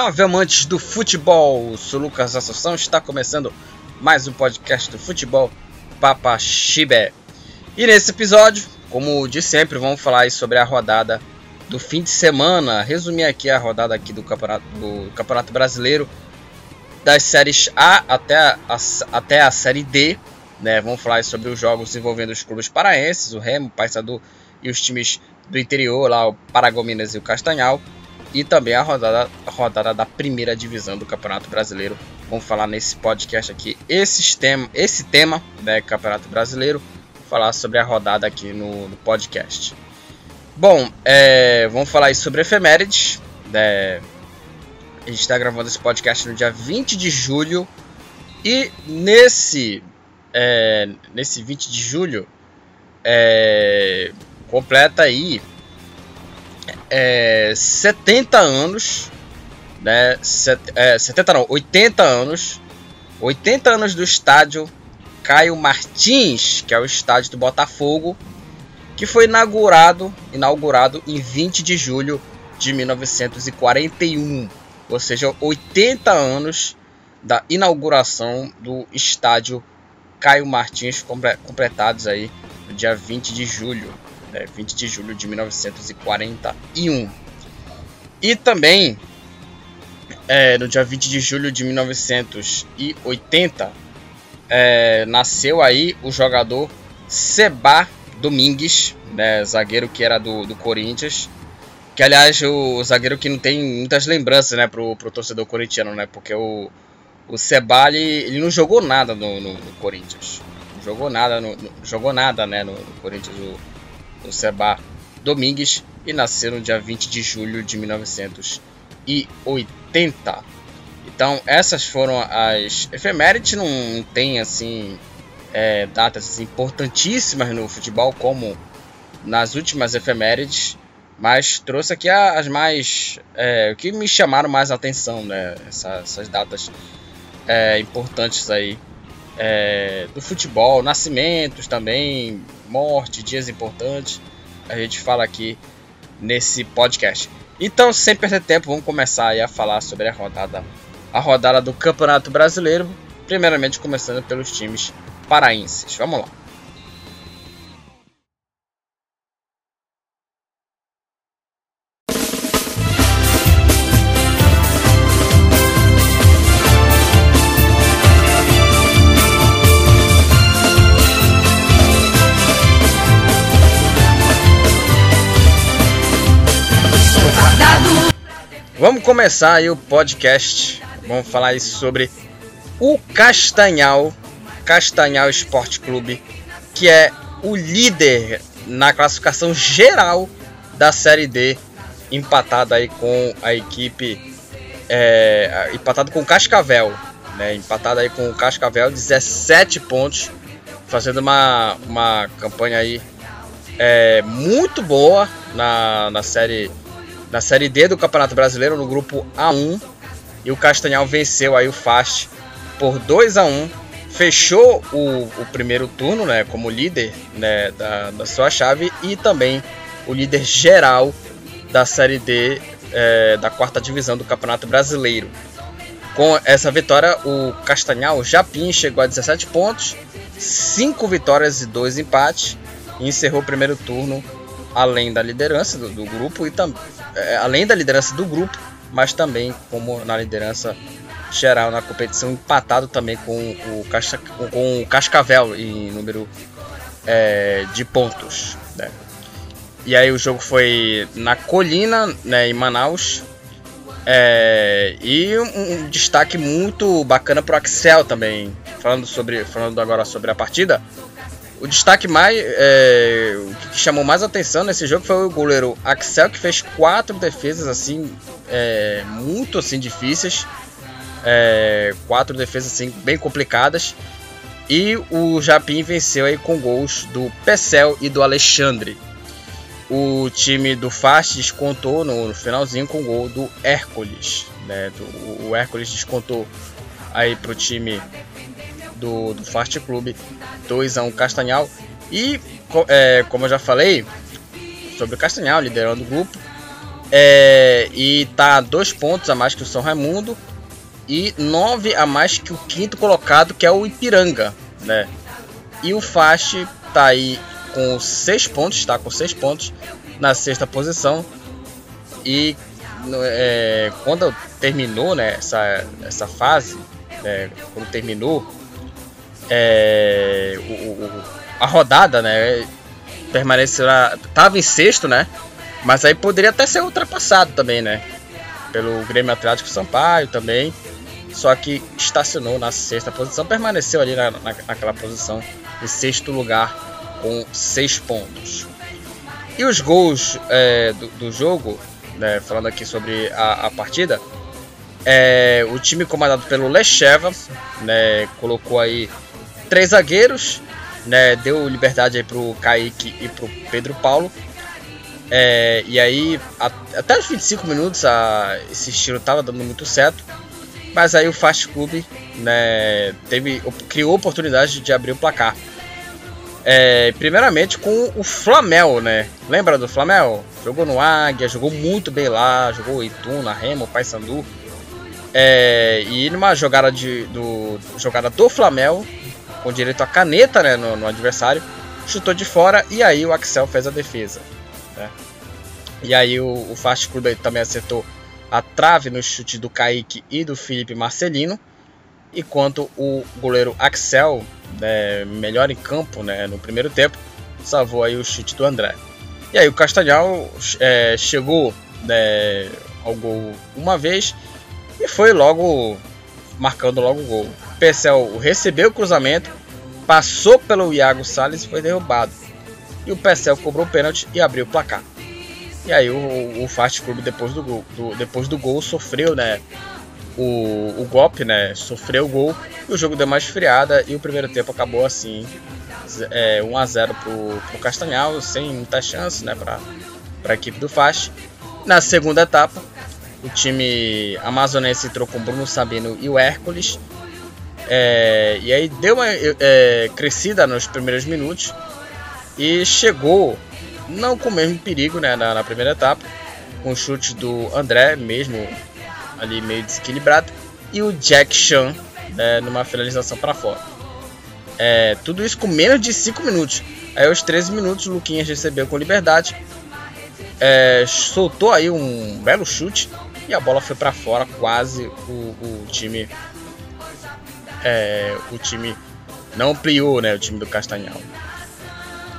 Salve amantes do futebol! Sou Lucas Assunção, está começando mais um podcast do futebol Papa Chibé. E nesse episódio, como de sempre, vamos falar sobre a rodada do fim de semana. Resumir aqui a rodada aqui do Campeonato, do campeonato Brasileiro, das séries A até a, a, até a série D. Né? Vamos falar sobre os jogos envolvendo os clubes paraenses, o Remo, o Paysandu e os times do interior, lá o Paragominas e o Castanhal e também a rodada, a rodada da primeira divisão do Campeonato Brasileiro. Vamos falar nesse podcast aqui esse tema, esse tema né, Campeonato Brasileiro, falar sobre a rodada aqui no, no podcast. Bom, é, vamos falar sobre efemérides. Né, a gente está gravando esse podcast no dia 20 de julho e nesse, é, nesse 20 de julho é, completa aí é, 70 anos, né? Set, é, 70 não, 80 anos. 80 anos do estádio Caio Martins, que é o estádio do Botafogo, que foi inaugurado, inaugurado em 20 de julho de 1941, ou seja, 80 anos da inauguração do estádio Caio Martins completados aí no dia 20 de julho né, 20 de julho de 1941. E também, é, no dia 20 de julho de 1980, é, nasceu aí o jogador Seba Domingues, né, zagueiro que era do, do Corinthians. Que aliás, o, o, zagueiro que não tem muitas lembranças né, pro, pro torcedor corintiano, né? Porque o, o Seba ele, ele não jogou nada no, no, no Corinthians. Jogou nada, no, no, jogou nada né, no, no Corinthians. O, o Seba Domingues, e nasceu no dia 20 de julho de 1980. Então, essas foram as efemérides. Não tem assim é, datas importantíssimas no futebol como nas últimas efemérides, mas trouxe aqui as mais é, que me chamaram mais atenção, né? Essa, essas datas é, importantes aí é, do futebol, nascimentos também, morte, dias importantes. A gente fala aqui nesse podcast. Então, sem perder tempo, vamos começar a falar sobre a rodada, a rodada do Campeonato Brasileiro. Primeiramente, começando pelos times paraenses. Vamos lá. Vamos começar aí o podcast. Vamos falar aí sobre o Castanhal, Castanhal Esporte Clube, que é o líder na classificação geral da Série D, empatado aí com a equipe, é, empatado com o Cascavel, né? Empatado aí com o Cascavel, 17 pontos, fazendo uma, uma campanha aí é, muito boa na, na série na Série D do Campeonato Brasileiro, no grupo A1. E o Castanhal venceu aí o Fast por 2 a 1 Fechou o, o primeiro turno né, como líder né, da, da sua chave e também o líder geral da Série D é, da quarta divisão do Campeonato Brasileiro. Com essa vitória, o Castanhal, o Japim, chegou a 17 pontos, 5 vitórias e 2 empates, e encerrou o primeiro turno além da liderança do, do grupo e também é, além da liderança do grupo, mas também como na liderança geral na competição, empatado também com o, Casca, com o Cascavel em número é, de pontos. Né? E aí o jogo foi na Colina, né, em Manaus. É, e um, um, destaque muito bacana para o Axel também. Falando, sobre, falando agora sobre a partida, o destaque mais. É, que chamou mais atenção nesse jogo foi o goleiro Axel, que fez quatro defesas assim. É, muito assim difíceis. É, quatro defesas assim bem complicadas. E o Japim venceu aí com gols do Pecel e do Alexandre. O time do Fast descontou no, finalzinho com o gol do Hércules. Né? O Hércules descontou aí pro time do, do Fast Club 2 a 1 Castanhal. E é, como eu já falei sobre o Castanhal liderando o grupo, É, e tá dois pontos a mais que o São Raimundo e nove a mais que o quinto colocado, que é o Ipiranga, né? E o Fast tá aí com seis pontos, está com seis pontos na sexta posição. E é, quando terminou né, essa, essa fase, né, quando terminou é, o, o, a rodada, né, permanecerá, tava em sexto, né, mas aí poderia até ser ultrapassado também, né, pelo Grêmio Atlético Sampaio também, só que estacionou na sexta posição, permaneceu ali na, na, naquela posição em sexto lugar com seis pontos. E os gols é, do, do, jogo, né, falando aqui sobre a, a partida, é, o time comandado pelo Lecheva né, colocou aí três zagueiros, né, deu liberdade aí pro Kaique e pro Pedro Paulo. É, e aí, a, até os 25 minutos, a, esse estilo tava dando muito certo. Mas aí o Fast Club né, teve, criou oportunidade de abrir o placar. É, primeiramente com o Flamel, né? Lembra do Flamel? Jogou no Águia, jogou muito bem lá, jogou Ituna, Remo, Paysandu. É, e numa jogada, de, do, jogada do Flamel, com direito a caneta né, no, no, adversário, chutou de fora e aí o Axel fez a defesa. Né? E aí o, o Fast Club também acertou a trave no chute do Kaique e do Felipe Marcelino, enquanto o goleiro Axel, né, melhor em campo né, no primeiro tempo, salvou aí o chute do André. E aí o Castanhal é, chegou né, ao gol uma vez e foi logo marcando logo o gol. Pecel recebeu o cruzamento, passou pelo Iago Salles e foi derrubado. E o Pecel cobrou o pênalti e abriu o placar. E aí o, o Fast Club depois do, gol, do, depois do gol sofreu, né? O, o golpe, né? Sofreu o gol e o jogo deu mais friada e o primeiro tempo acabou assim. É, 1 a 0 pro, pro Castanhal, sem muita chance, né? Pra, pra equipe do Fast. Na segunda etapa, o time amazonense entrou com Bruno Sabino e o Hércules. É, e aí deu uma é, crescida nos primeiros minutos e chegou não com o mesmo perigo né, na, na primeira etapa, com o chute do André mesmo ali meio desequilibrado e o Jack Chan né, numa finalização para fora. É, tudo isso com menos de 5 minutos. Aí aos 13 minutos o Luquinhas recebeu com liberdade, é, soltou aí um belo chute e a bola foi para fora, quase o, o time é, o time não ampliou, né, o time do Castanhal.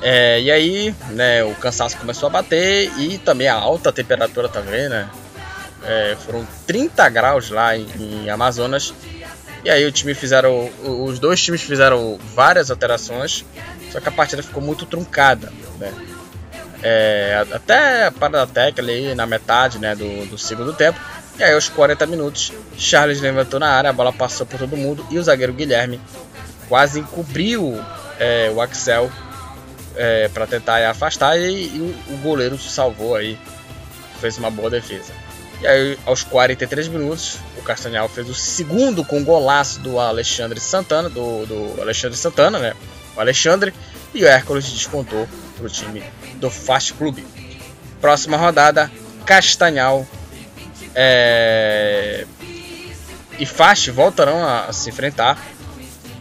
É, e aí, né, o cansaço começou a bater e também a alta temperatura também, né? É, foram 30 graus lá em, em, Amazonas. E aí o time fizeram. Os dois times fizeram várias alterações. Só que a partida ficou muito truncada. Né? É, até a parada técnica ali na metade né, do, do segundo tempo. E aí aos 40 minutos, Charles levantou na área, a bola passou por todo mundo e o zagueiro Guilherme quase encobriu é, o Axel é, para tentar afastar e, e, o goleiro salvou aí, fez uma boa defesa. E aí, aos 43 minutos, o Castanhal fez o segundo com golaço do Alexandre Santana, do, do Alexandre Santana, né? O Alexandre e o Hércules descontou para o time do Fast Club. Próxima rodada, Castanhal é... e Fast voltarão a, a se enfrentar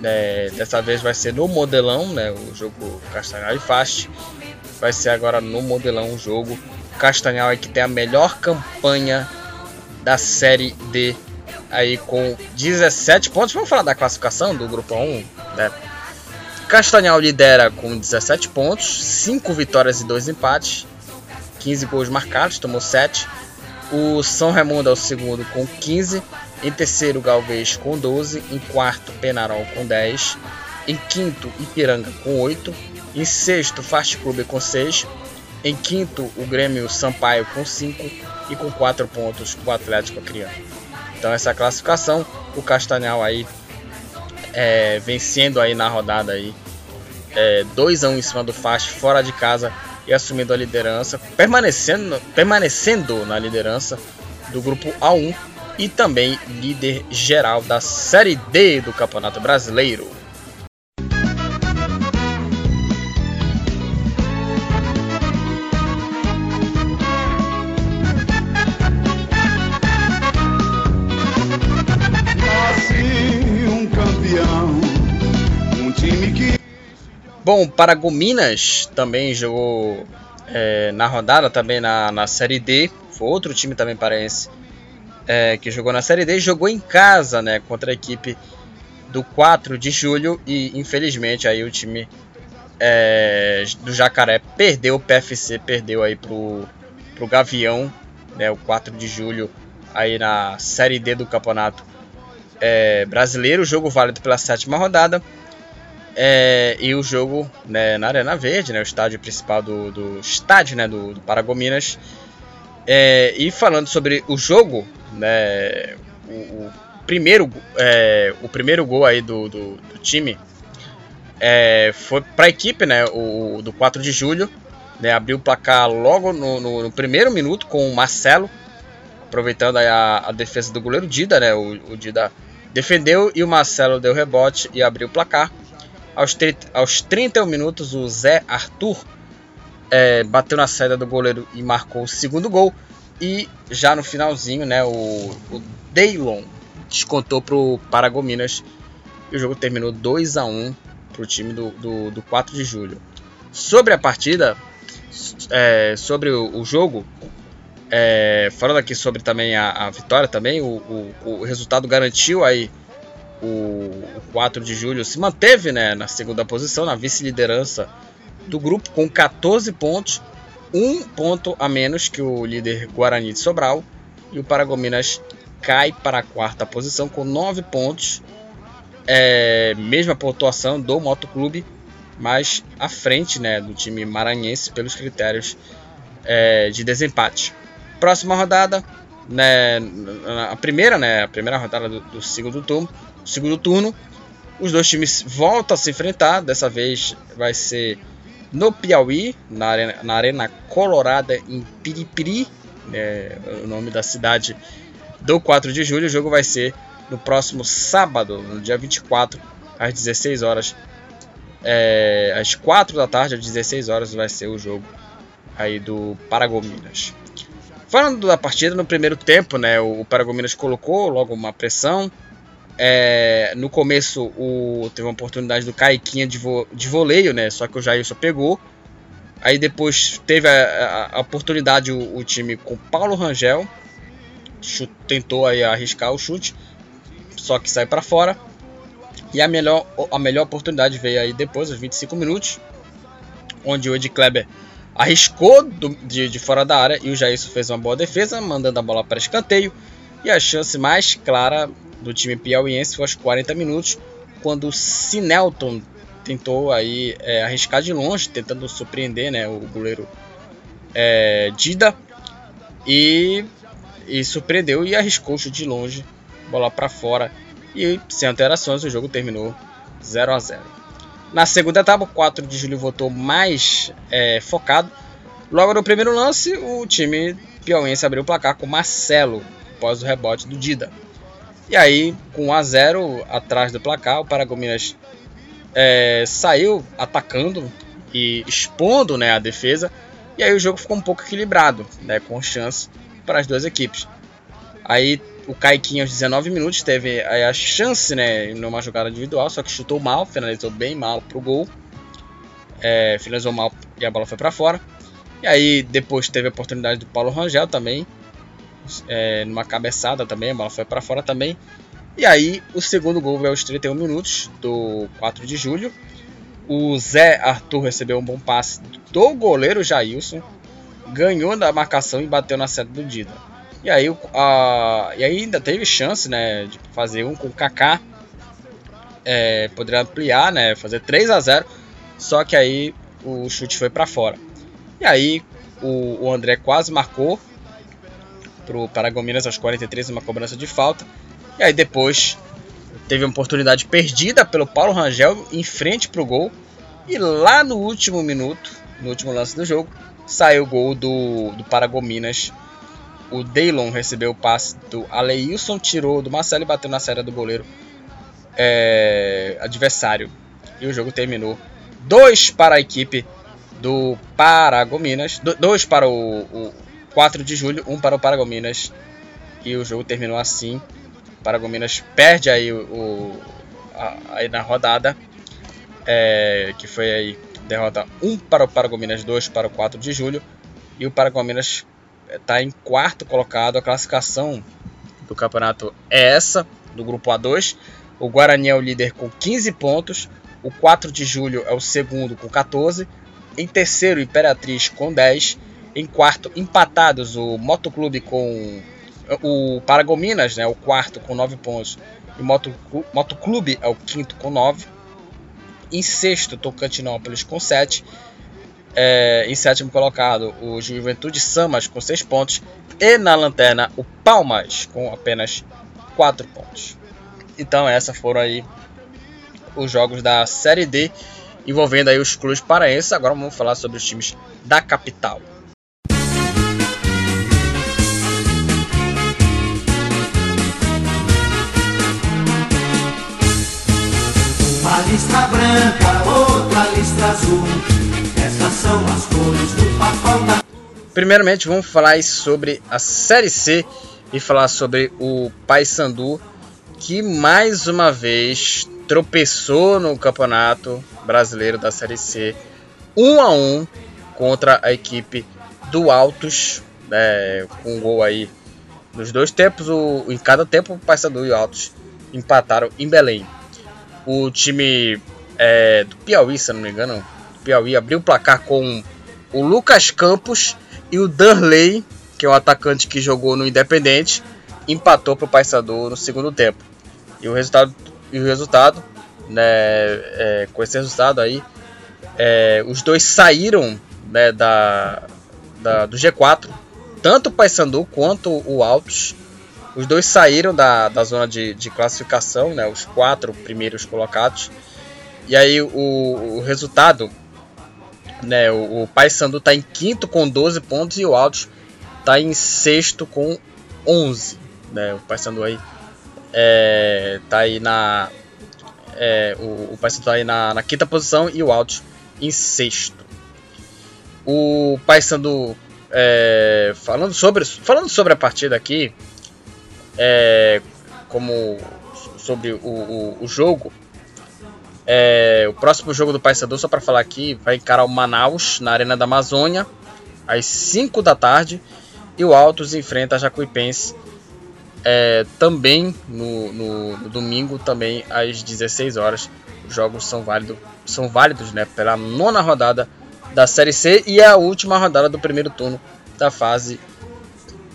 é, dessa vez vai ser no modelão, né? O jogo Castanhal e Fast. Vai ser agora no modelão o jogo. Castanhal é que tem a melhor campanha da série D aí com 17 pontos. Vamos falar da classificação do grupo 1, né? Castanhal lidera com 17 pontos, 5 vitórias e 2 empates, 15 gols marcados, tomou 7. O São Raimundo é o segundo com 15 em terceiro, Galvez com 12. Em quarto, Penarol com 10. Em quinto, Ipiranga com 8. Em sexto, Fast Club com 6. Em quinto, o Grêmio Sampaio com 5. E com 4 pontos, o Atlético Acreano. Então, essa classificação, o Castanhal aí é, vencendo aí na rodada aí. É, 2 a 1 em cima do Fast, fora de casa e assumindo a liderança, permanecendo, permanecendo na liderança do grupo A1 e também líder geral da Série D do Campeonato Brasileiro. Bom, Paragominas também jogou é, na rodada, também na, na Série D. Foi outro time também paraense é, que jogou na Série D. Jogou em casa, né? Contra a equipe do 4 de julho. E infelizmente aí o time é, do Jacaré perdeu o PFC, perdeu aí pro, pro Gavião, né? O 4 de julho aí na Série D do Campeonato é, Brasileiro. Jogo válido pela sétima rodada. É, e o jogo né, na Arena Verde, né, o estádio principal do, do estádio né, do, do Paragominas. É, e falando sobre o jogo, né, o, o primeiro, é, o primeiro gol aí do, do, do time é, foi para a equipe, né, o, do 4 de julho. Né, abriu o placar logo no, no, no, primeiro minuto com o Marcelo, aproveitando a, a, defesa do goleiro Dida. Né, o, o Dida defendeu e o Marcelo deu rebote e abriu o placar. Aos, aos 31 minutos, o Zé Arthur é, bateu na saída do goleiro e marcou o segundo gol. E já no finalzinho, né, o, o Daylon descontou para o Paragominas. E o jogo terminou 2 a 1 para o time do, do, do 4 de julho. Sobre a partida, é, sobre o, o jogo, é, falando aqui sobre também a, a vitória também, o, o, o, resultado garantiu aí o, 4 de julho se manteve né, na segunda posição, na vice-liderança do grupo, com 14 pontos, um ponto a menos que o líder Guarani de Sobral, e o Paragominas cai para a quarta posição com 9 pontos, é, mesma pontuação do Motoclube, mas à frente né, do time maranhense pelos critérios é, de desempate. Próxima rodada, né, a primeira, né, a primeira rodada do, do segundo turno, segundo turno, os dois times voltam a se enfrentar. Dessa vez vai ser no Piauí, na Arena, na arena Colorada, em Piripiri, é, o nome da cidade do 4 de julho. O jogo vai ser no próximo sábado, no dia 24, às 16 horas. É, às 4 da tarde, às 16 horas, vai ser o jogo aí do Paragominas. Falando da partida, no primeiro tempo, né, o Paragominas colocou logo uma pressão, é, no começo o, teve uma oportunidade do Caiquinha de, vo, de voleio, né? Só que o Jailson pegou. Aí depois teve a, a, a oportunidade o, o, time com Paulo Rangel. Chute, tentou aí arriscar o chute. Só que sai para fora. E a melhor, a melhor oportunidade veio aí depois, aos 25 minutos. Onde o Ed Kleber arriscou do, de, de, fora da área. E o Jailson fez uma boa defesa, mandando a bola para escanteio. E a chance mais clara do time piauiense foi aos 40 minutos, quando o Sinelton tentou aí é, arriscar de longe, tentando surpreender né, o goleiro é, Dida e, e surpreendeu e arriscou o de longe, bola para fora e sem alterações o jogo terminou 0 a 0. Na segunda etapa, o 4 de julho voltou mais é, focado. Logo no primeiro lance, o time piauiense abriu o placar com Marcelo após o rebote do Dida. E aí, com 1 a 0 atrás do placar, o Paragominas é, saiu atacando e expondo né, a defesa. E aí o jogo ficou um pouco equilibrado, né, com chance para as duas equipes. Aí o Caiquinho aos 19 minutos teve a chance né, numa jogada individual, só que chutou mal, finalizou bem mal pro gol. É, finalizou mal e a bola foi para fora. E aí depois teve a oportunidade do Paulo Rangel também, é, numa cabeçada também, a bola foi para fora também. E aí o segundo gol veio aos 31 minutos do 4 de julho. O Zé Arthur recebeu um bom passe do goleiro Jailson, ganhou da marcação e bateu na seta do Dida. E aí, a, e aí ainda teve chance né, de fazer um com o Kaká. É, poderia ampliar, né, fazer 3 a 0 Só que aí o chute foi para fora. E aí o, o André quase marcou para o Paragominas aos 43, uma cobrança de falta. E aí depois teve uma oportunidade perdida pelo Paulo Rangel em frente para o gol. E lá no último minuto, no último lance do jogo, saiu o gol do, do Paragominas. O Daylon recebeu o passe do Aleilson, tirou do Marcelo e bateu na série do goleiro é, adversário. E o jogo terminou 2 para a equipe do Paragominas, 2 para o, o 4 de julho, um para o Paragominas. E o jogo terminou assim. O Paragominas perde aí o, o a, aí na rodada. é, que foi aí derrota 1 para o Paragominas, 2 para o 4 de julho. E o Paragominas está em quarto colocado. A classificação do campeonato é essa, do grupo A2. O Guarani é o líder com 15 pontos. O 4 de julho é o segundo com 14. Em terceiro, Imperatriz com 10. Em quarto, empatados o Motoclube com o Paragominas, né, o quarto com 9 pontos. E o Moto, Motoclube é o quinto com 9. Em sexto, Tocantinópolis com 7. É, em sétimo colocado, o Juventude Samas com 6 pontos. E na lanterna, o Palmas com apenas 4 pontos. Então, essas foram aí os jogos da Série D envolvendo aí os clubes paraenses. Agora vamos falar sobre os times da capital. Uma listra branca, outra listra azul. Essas são as cores do papão da. Primeiramente, vamos falar sobre a Série C e falar sobre o Paysandu, que mais uma vez tropeçou no Campeonato Brasileiro da Série C, 1 um a 1 um, contra a equipe do Altos, né, com um gol aí nos dois tempos, o, em cada tempo o Paysandu e o Altos empataram em Belém. O time é, do Piauí, se não me engano, Piauí abriu o placar com o Lucas Campos e o Darley, que é um atacante que jogou no Independente, empatou para o Paysandu no segundo tempo. E o resultado e o resultado, né, é, com esse resultado aí, é, os dois saíram né, da, da, do G4, tanto o Paysandu quanto o Altos. Os dois saíram da, da zona de, de classificação, né, os quatro primeiros colocados. E aí o, o resultado, né, o, o Paysandu está em quinto com 12 pontos e o Altos está em sexto com 11. Né, o Paysandu aí é, tá aí na. É, o, o Paysandu tá aí na, na, quinta posição e o Altos em sexto. O Paysandu é, falando sobre falando sobre a partida aqui, é, como sobre o, o, o jogo, é, o próximo jogo do Paysandu, só para falar aqui, vai encarar o Manaus na Arena da Amazônia às 5 da tarde e o Altos enfrenta a Jacuipense é, também no, no, no, domingo, também às 16 horas. Os jogos são, válido, são válidos né, pela nona rodada da Série C e a última rodada do primeiro turno da fase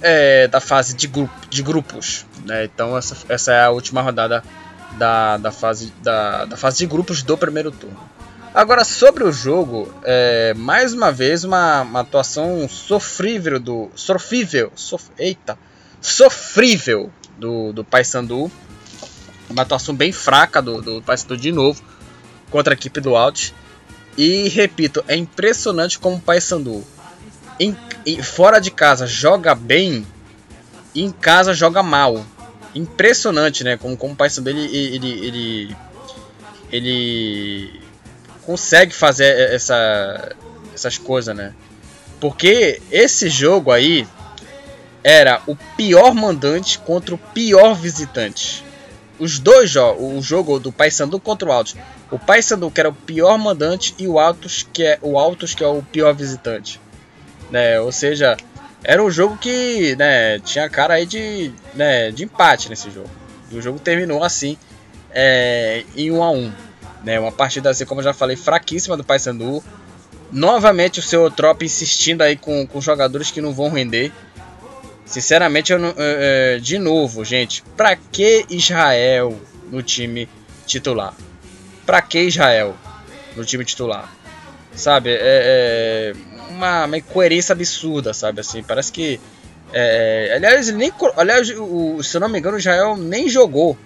é, da fase de, grupo, de grupos. Né? Então essa, essa é a última rodada da, da, fase, da, da fase de grupos do primeiro turno. Agora sobre o jogo, é, mais uma vez uma, uma atuação sofrível do sofrível, sof, eita, sofrível do, do Paysandu. Uma atuação bem fraca do, do Paysandu de novo contra a equipe do Alt. E repito, é impressionante como o Paysandu em, fora de casa joga bem e em casa joga mal. Impressionante, né? Como, o Paysandu ele, ele, ele, ele consegue fazer essa, essas coisas, né? Porque esse jogo aí era o pior mandante contra o pior visitante. Os dois jogos, o jogo do Paysandu contra o Altos. O Paysandu que era o pior mandante e o Altos que é o Altos que é o pior visitante. Né? Ou seja, era um jogo que, né, tinha cara aí de, né, de empate nesse jogo. E o jogo terminou assim, é, em 1 a 1, né? Uma partida assim, como eu já falei, fraquíssima do Paysandu. Novamente o seu Trop insistindo aí com, com jogadores que não vão render. Sinceramente, eu não, é, de novo, gente, pra que Israel no time titular? Pra que Israel no time titular? Sabe, é, é uma, uma incoerência absurda, sabe, assim, parece que... É, aliás, nem, aliás o, se eu não me engano, o Israel nem jogou.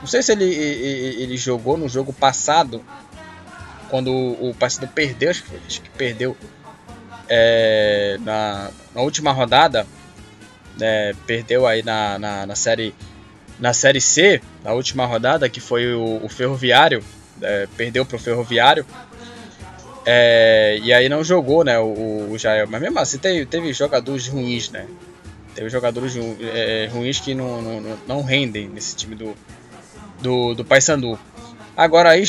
Não sei se ele, ele, ele jogou no jogo passado, quando o, o Partido perdeu, acho que, acho que perdeu é, na, na última rodada né, perdeu aí na, na, na, série na série C, na última rodada, que foi o, o Ferroviário, é, perdeu para o Ferroviário. É, e aí não jogou, né, o, o Jael. Mas mesmo assim teve, teve jogadores ruins, né? Teve jogadores é, ruins que não, não, não rendem nesse time do, do, do Paysandu. Agora aí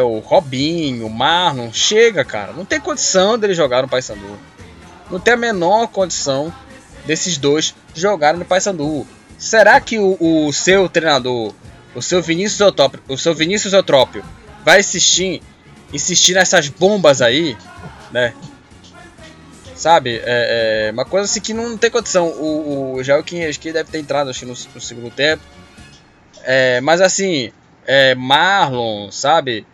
o Robinho, o Marlon, chega, cara. Não tem condição dele jogar no Paysandu. Não tem a menor condição desses dois jogarem no Paysandu. Será que o, o, seu treinador, o seu Vinícius Eutrópio, o seu Vinícius Eutrópio vai insistir, insistir nessas bombas aí, né? Sabe? É, é uma coisa assim que não tem condição. O, o Joaquim que deve ter entrado acho, no, no segundo tempo. É, mas assim, é, Marlon, sabe?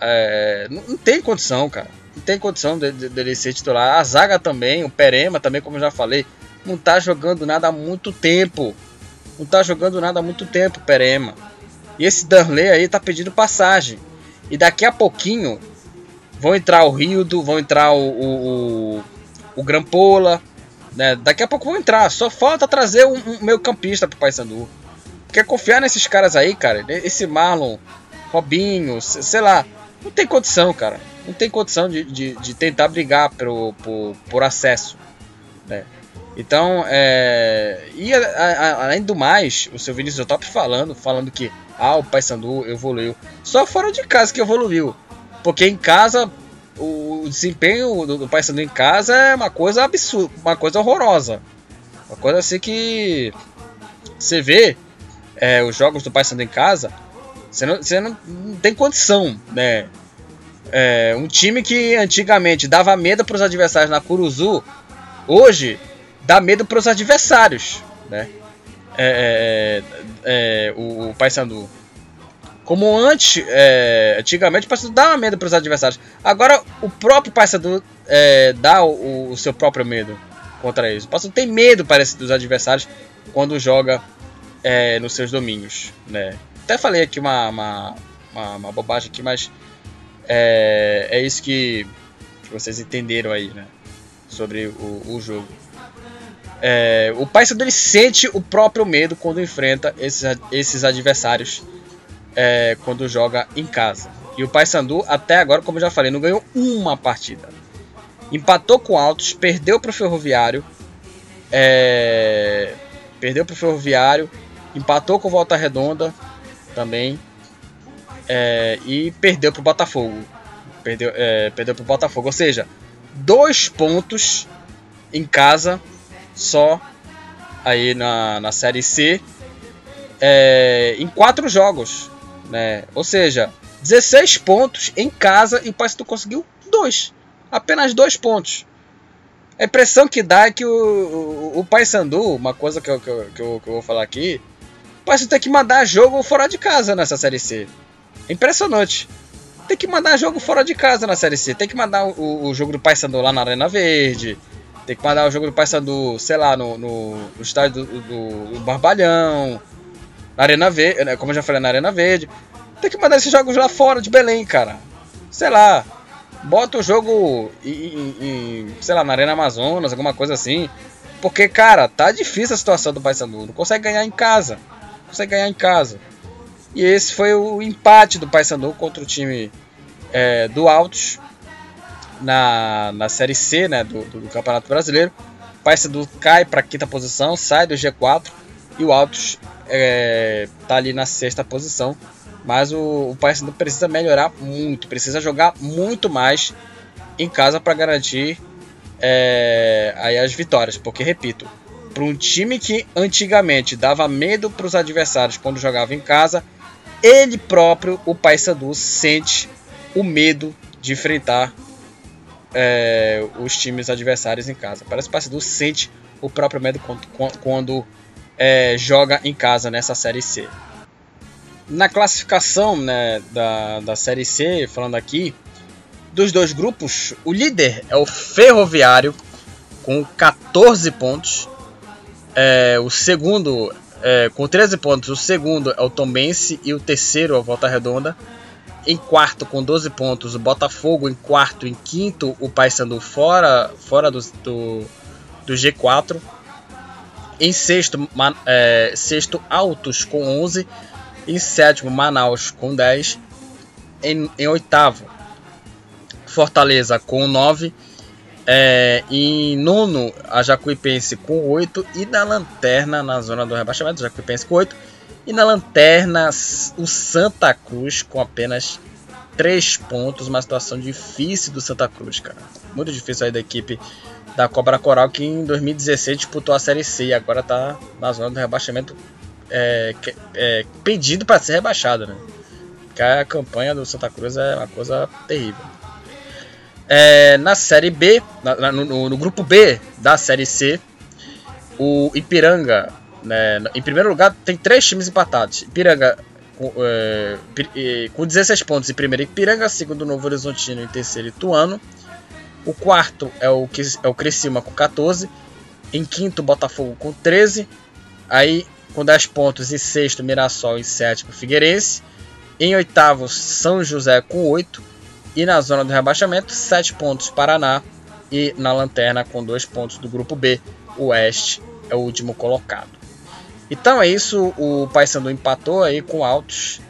É, não, não, tem condição, cara. Não tem condição dele de, de ser titular. A zaga também, o Perema também, como eu já falei, não tá jogando nada há muito tempo. Não tá jogando nada há muito tempo, Perema. E esse Darley aí tá pedindo passagem. E daqui a pouquinho vão entrar o Rildo, vão entrar o, o, o, o Grampola. Né? Daqui a pouco vão entrar. Só falta trazer um, um meio campista pro Paysandu. Quer confiar nesses caras aí, cara? Esse Marlon, Robinho, sei lá. Não tem condição, cara. Não tem condição de, de, de tentar brigar por, por, por acesso. Né? Então, é... e a, a, além do mais, o seu Vinícius Top falando, falando que ah, o Paysandu evoluiu. Só fora de casa que evoluiu. Porque em casa, o desempenho do, do Paysandu em casa é uma coisa absurda, uma coisa horrorosa. Uma coisa assim que você vê é, os jogos do Paysandu em casa, você não, você não, não tem condição, né? É, um time que antigamente dava medo para os adversários na Curuzu, hoje dá medo para os adversários, né? É, é, é o, o Paysandu. Como antes, é, antigamente o Paysandu dava medo para os adversários. Agora o próprio Paysandu é, dá o, o, seu próprio medo contra eles. O Paysandu tem medo, parece, dos adversários quando joga é, nos seus domínios, né? Até falei aqui uma, uma, uma, uma bobagem aqui, mas é, é isso que, que, vocês entenderam aí, né? Sobre o, o jogo. É, o Paysandu ele sente o próprio medo quando enfrenta esses, esses adversários é, quando joga em casa. E o Paysandu até agora, como eu já falei, não ganhou uma partida. Empatou com Altos, perdeu para o Ferroviário, é, perdeu para o Ferroviário, empatou com Volta Redonda também é, e perdeu para o Botafogo. Perdeu, é, perdeu para o Botafogo, ou seja, dois pontos em casa só aí na, na Série C é, em quatro jogos, né? Ou seja, 16 pontos em casa e o Paysandu conseguiu dois, apenas dois pontos. A impressão que dá é que o, o, o Paysandu, uma coisa que eu, que, eu, que, eu, que eu vou falar aqui, o Paysandu tem que mandar jogo fora de casa nessa Série C. Impressionante. Tem que mandar jogo fora de casa na Série C. Tem que mandar o, o jogo do Paysandu lá na Arena Verde. Tem que mandar o jogo do Paysandu, sei lá, no, no, no estádio do, do, do, Barbalhão. Na Arena Verde, né, como eu já falei, na Arena Verde. Tem que mandar esses jogos lá fora de Belém, cara. Sei lá. Bota o jogo em, em, em, sei lá, na Arena Amazonas, alguma coisa assim. Porque, cara, tá difícil a situação do Paysandu. Não consegue ganhar em casa. Não consegue ganhar em casa. E esse foi o empate do Paysandu contra o time é, do Altos na, na Série C né, do, do, Campeonato Brasileiro. O Paysandu cai para a quinta posição, sai do G4 e o Altos é, tá ali na sexta posição. Mas o, o Paysandu precisa melhorar muito, precisa jogar muito mais em casa para garantir é, aí as vitórias. Porque, repito, para um time que antigamente dava medo para os adversários quando jogava em casa, ele próprio, o Paysandu, sente o medo de enfrentar é, os times adversários em casa. Parece que o Paysandu sente o próprio medo quando, quando é, joga em casa nessa Série C. Na classificação né, da, da Série C, falando aqui, dos dois grupos, o líder é o Ferroviário, com 14 pontos. É, o segundo, é, com 13 pontos, o segundo é o Tombense e o terceiro é o Volta Redonda. Em quarto, com 12 pontos, o Botafogo. Em quarto, em quinto, o Paysandu fora, fora do, do, do G4. Em sexto, é, sexto, Altos com 11 em sétimo, Manaus com 10. Em, em oitavo, Fortaleza com 9. É, em nono, a Jacuipense com 8. E na lanterna, na zona do rebaixamento, Jacuipense com 8. E na lanterna, o Santa Cruz com apenas 3 pontos. Uma situação difícil do Santa Cruz, cara. Muito difícil aí da equipe da Cobra Coral, que em 2016 disputou a Série C e agora tá na zona do rebaixamento é, é, pedido para ser rebaixado, né? Porque a campanha do Santa Cruz é uma coisa terrível. É, na Série B, na, no, no, grupo B da Série C, o Ipiranga, né, em primeiro lugar, tem três times empatados. Ipiranga com, é, com 16 pontos em primeiro Ipiranga, segundo Novo Horizontino em terceiro Ituano. O quarto é o, é o Criciúma com 14. Em quinto, Botafogo com 13. Aí, com 10 pontos, em sexto, Mirassol. Em sétimo, Figueirense. Em oitavo, São José com 8. E na zona do rebaixamento, 7 pontos, Paraná. E na lanterna, com 2 pontos do grupo B, o Oeste é o último colocado. Então é isso, o Paysandu empatou aí com altos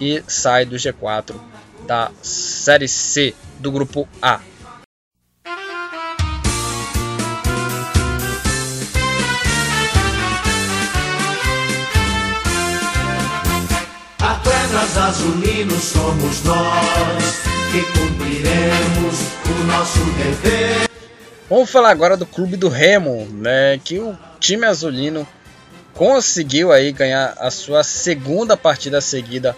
e sai do G4 da Série C do grupo A. Atletas azulinos somos nós que cumpriremos o nosso dever. Vamos falar agora do clube do Remo, né? Que o time azulino conseguiu aí ganhar a sua segunda partida seguida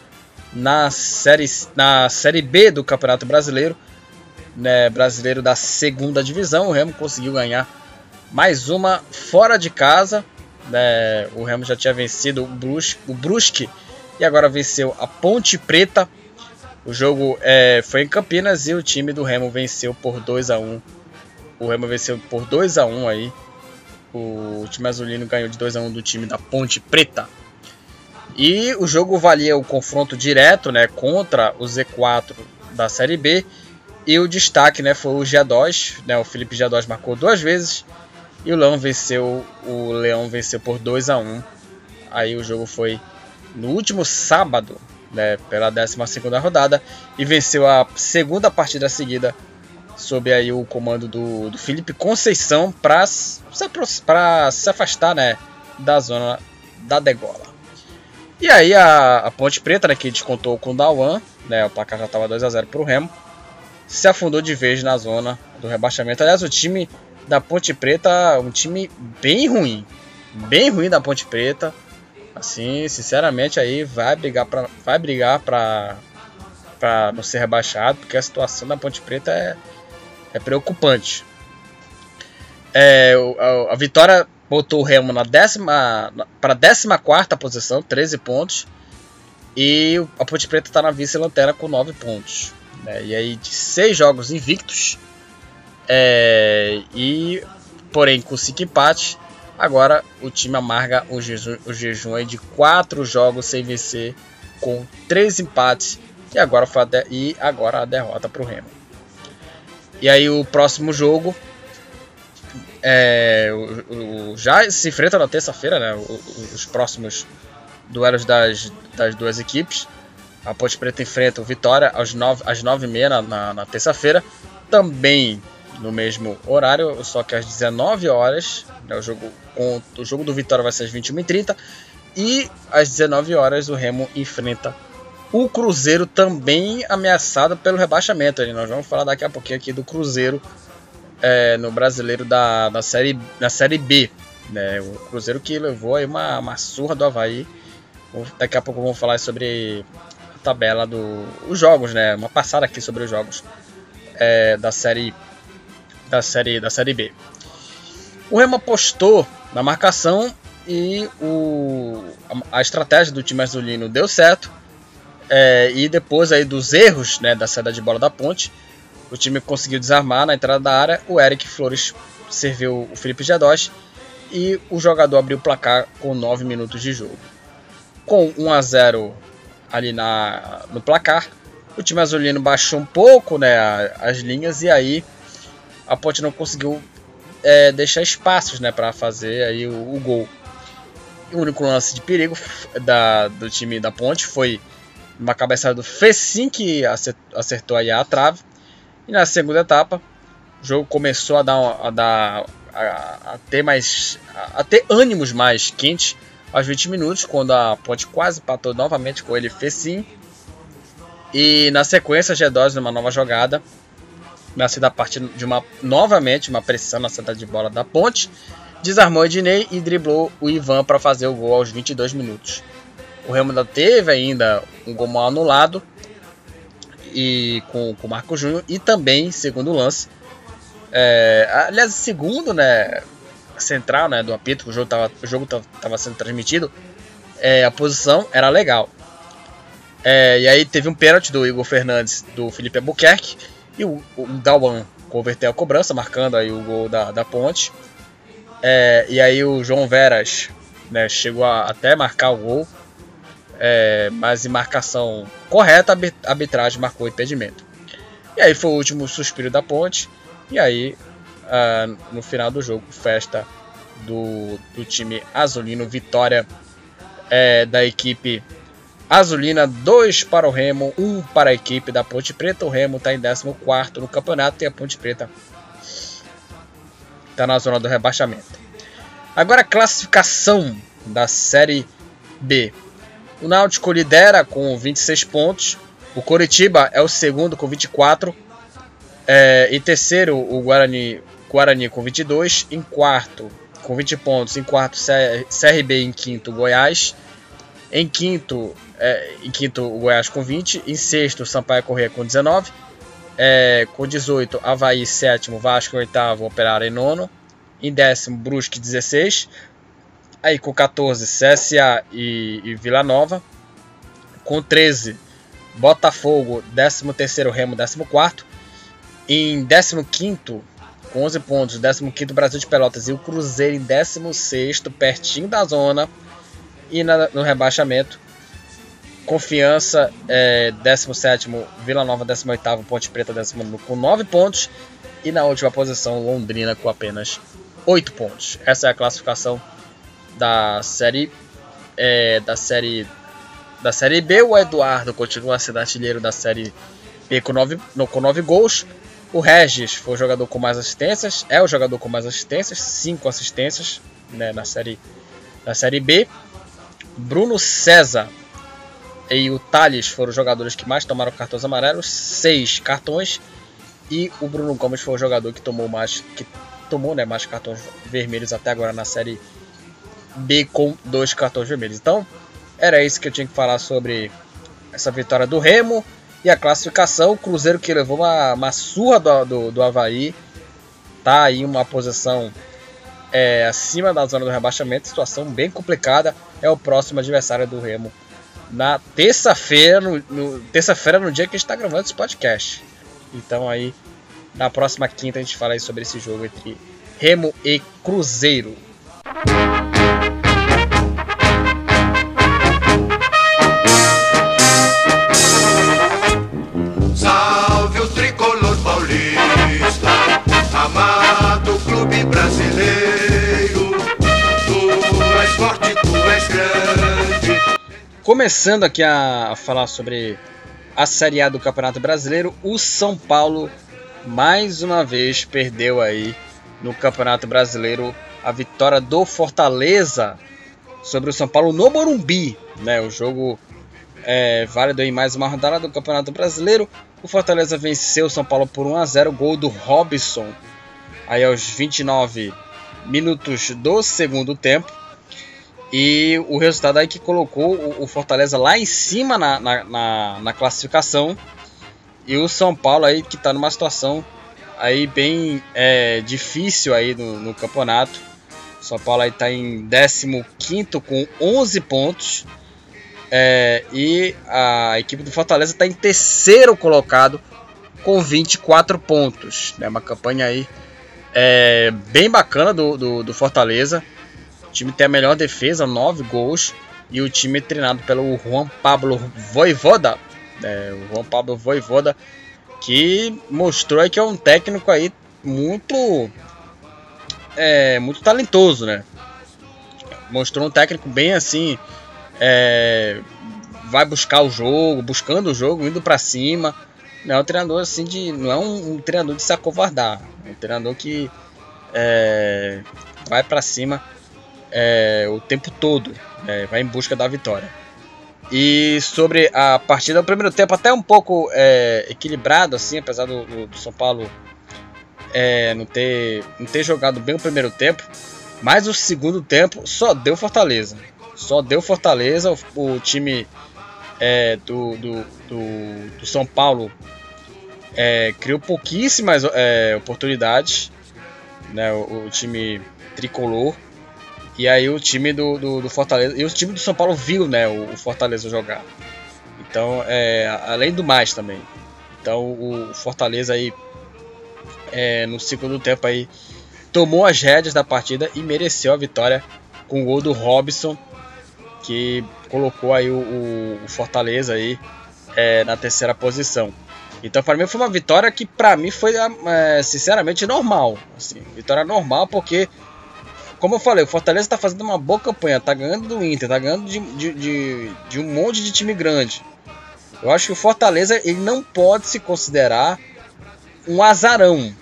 na série, na série B do Campeonato Brasileiro, né? Brasileiro da segunda divisão. O Remo conseguiu ganhar mais uma fora de casa. Né? O Remo já tinha vencido o Brusque, o Brusque e agora venceu a Ponte Preta. O jogo é, foi em Campinas e o time do Remo venceu por 2 a 1 o Remo venceu por 2 a 1 aí. O time azulino ganhou de 2 a 1 do time da Ponte Preta. E o jogo valia o confronto direto, né, contra o Z4 da Série B. E o destaque, né, foi o G2, né, o Felipe G2 marcou duas vezes e o Leão venceu, o Leão venceu por 2 a 1. Aí o jogo foi no último sábado, né, pela 12 rodada e venceu a segunda partida seguida sob aí o comando do, do Felipe Conceição para se, se afastar né, da zona da degola. E aí a, a Ponte Preta, né, que descontou com o Dawan, né, o placar já estava 2 a 0 para o Remo, se afundou de vez na zona do rebaixamento. Aliás, o time da Ponte Preta, um time bem ruim, bem ruim da Ponte Preta. Assim, sinceramente, aí vai brigar para vai brigar para para não ser rebaixado, porque a situação da Ponte Preta é é preocupante. É, a, a, vitória botou o Remo na para a 14 posição, 13 pontos. E a Ponte Preta está na vice-lanterna com 9 pontos. Né? E aí, de 6 jogos invictos, é, e porém com 5 empates, agora o time amarga o jejum, o jejum de 4 jogos sem vencer, com 3 empates. E agora, e agora a derrota para o Remo. E aí o próximo jogo é, o, o, já se enfrenta na terça-feira, né? os próximos duelos das, das duas equipes. A Ponte Preta enfrenta o Vitória às 9, às 9h30 na, na, na terça-feira. Também no mesmo horário, só que às 19 horas. Né, o, jogo, o jogo do Vitória vai ser às 21h30. E às 19 horas o Remo enfrenta o Cruzeiro também ameaçado pelo rebaixamento. Nós vamos falar daqui a pouquinho aqui do Cruzeiro é, no brasileiro da, da, série, da série B. Né? O Cruzeiro que levou aí uma, uma surra do Havaí. Daqui a pouco vamos falar sobre a tabela dos jogos, né? Uma passada aqui sobre os jogos é, da série da série da série B. O Remo apostou na marcação e o, a, a estratégia do time azulino deu certo é, e depois aí dos erros né, da saída de bola da ponte, o time conseguiu desarmar na entrada da área. O Eric Flores serviu o Felipe Jadosh e o jogador abriu o placar com 9 minutos de jogo. Com 1 a 0 ali na, no placar, o time azulino baixou um pouco né, as linhas e aí a Ponte não conseguiu é, deixar espaços né, para fazer aí o, o, gol. O único lance de perigo da, do time da Ponte foi uma cabeçada do Fecim que acertou aí a trave. E na segunda etapa, o jogo começou a dar, a, dar, a, a ter mais, a, ter ânimos mais quentes. aos 20 minutos, quando a Ponte quase empatou novamente com ele fez sim. E na sequência, G2 numa nova jogada, nascida a partir de uma novamente uma pressão na saída de bola da Ponte, desarmou Ednei e driblou o Ivan para fazer o gol aos 22 minutos. O Remo ainda teve ainda um gol mal anulado e com o Marco Júnior e também segundo lance. É, aliás segundo né central né do apito o jogo tava, o jogo tava sendo transmitido é, a posição era legal. É, e aí teve um pênalti do Igor Fernandes do Felipe Albuquerque e o, o converteu a cobrança marcando aí o gol da, da ponte. É, e aí o João Veras né, chegou a até marcar o gol é, mas em marcação correta, a arbitragem marcou o impedimento. E aí foi o último suspiro da ponte. E aí, uh, no final do jogo, festa do, do time azulino, vitória é, da equipe azulina, 2 para o Remo, 1 um para a equipe da Ponte Preta. O Remo está em 14 no campeonato e a Ponte Preta está na zona do rebaixamento. Agora a classificação da Série B. O Náutico lidera com 26 pontos. O Coritiba é o segundo com 24. É, em terceiro, o Guarani, Guarani com 22. Em quarto, com 20 pontos. Em quarto, CRB. Em quinto, Goiás. Em quinto, é, em quinto, o Goiás com 20. Em sexto, Sampaio Corrêa com 19. É, com 18, Havaí, sétimo. Vasco, oitavo. Operário, em nono. Em décimo, Brusque, 16. Aí com 14, CSA e, e Vila Nova. Com 13, Botafogo, 13º Remo, 14º. Em 15º, com 11 pontos, 15º Brasil de Pelotas e o Cruzeiro em 16º, pertinho da zona. E na, no rebaixamento, Confiança, é, 17º, Vila Nova, 18º, Ponte Preta, 19 com 9 pontos. E na última posição, Londrina com apenas 8 pontos. Essa é a classificação da série é, da série da série B. O Eduardo continua sendo artilheiro da série B com 9 com nove gols. O Regis foi o jogador com mais assistências, é o jogador com mais assistências, 5 assistências né, na série na série B. Bruno César e o Thales foram os jogadores que mais tomaram cartões amarelos, 6 cartões. E o Bruno Gomes foi o jogador que tomou mais que tomou né, mais cartões vermelhos até agora na série B com dois cartões vermelhos. Então, era isso que eu tinha que falar sobre essa vitória do Remo e a classificação. O Cruzeiro que levou uma, uma surra do, do, do Havaí, tá aí uma posição é, acima da zona do rebaixamento, situação bem complicada. É o próximo adversário do Remo na terça-feira, no, no terça-feira no dia que a gente está gravando esse podcast. Então aí na próxima quinta a gente fala sobre esse jogo entre Remo e Cruzeiro. Começando aqui a falar sobre a Série A do Campeonato Brasileiro, o São Paulo mais uma vez perdeu aí no Campeonato Brasileiro a vitória do Fortaleza sobre o São Paulo no Morumbi, né? O jogo é válido em mais uma rodada do Campeonato Brasileiro. O Fortaleza venceu o São Paulo por 1 a 0, gol do Robson aí aos 29 minutos do segundo tempo. E o resultado aí que colocou o, Fortaleza lá em cima na, na, na, na classificação. E o São Paulo aí que está numa situação aí bem é, difícil aí no, no campeonato. São Paulo aí está em 15 com 11 pontos. É, e a equipe do Fortaleza está em terceiro colocado com 24 pontos. Né? uma campanha aí é, bem bacana do, do, do Fortaleza time tem a melhor defesa, 9 gols. E o time é treinado pelo Juan Pablo Voivoda. É, o Juan Pablo Voivoda que mostrou que é um técnico aí muito é, muito talentoso, né? Mostrou um técnico bem assim, é, vai buscar o jogo, buscando o jogo, indo para cima. Não é um treinador assim de, não é um, um treinador de se acovardar, é um treinador que é, vai para cima é, o tempo todo, né, vai em busca da vitória. E sobre a partida, o primeiro tempo até um pouco é, equilibrado, assim, apesar do, do São Paulo é, não, ter, não ter jogado bem o primeiro tempo, mas o segundo tempo só deu Fortaleza. Só deu Fortaleza, o, o time é, do, do, do, do, São Paulo é, criou pouquíssimas é, oportunidades, né, o, o, time tricolor. E aí o time do, do, do, Fortaleza. E o time do São Paulo viu né, o, o Fortaleza jogar. Então, é, além do mais também. Então o Fortaleza aí é, no segundo tempo aí tomou as rédeas da partida e mereceu a vitória com o gol do Robson, que colocou aí o, o Fortaleza aí é, na terceira posição. Então para mim foi uma vitória que para mim foi é, sinceramente normal, assim, vitória normal porque como eu falei, o Fortaleza está fazendo uma boa campanha, tá ganhando do Inter, tá ganhando de, de, de, de um monte de time grande. Eu acho que o Fortaleza ele não pode se considerar um azarão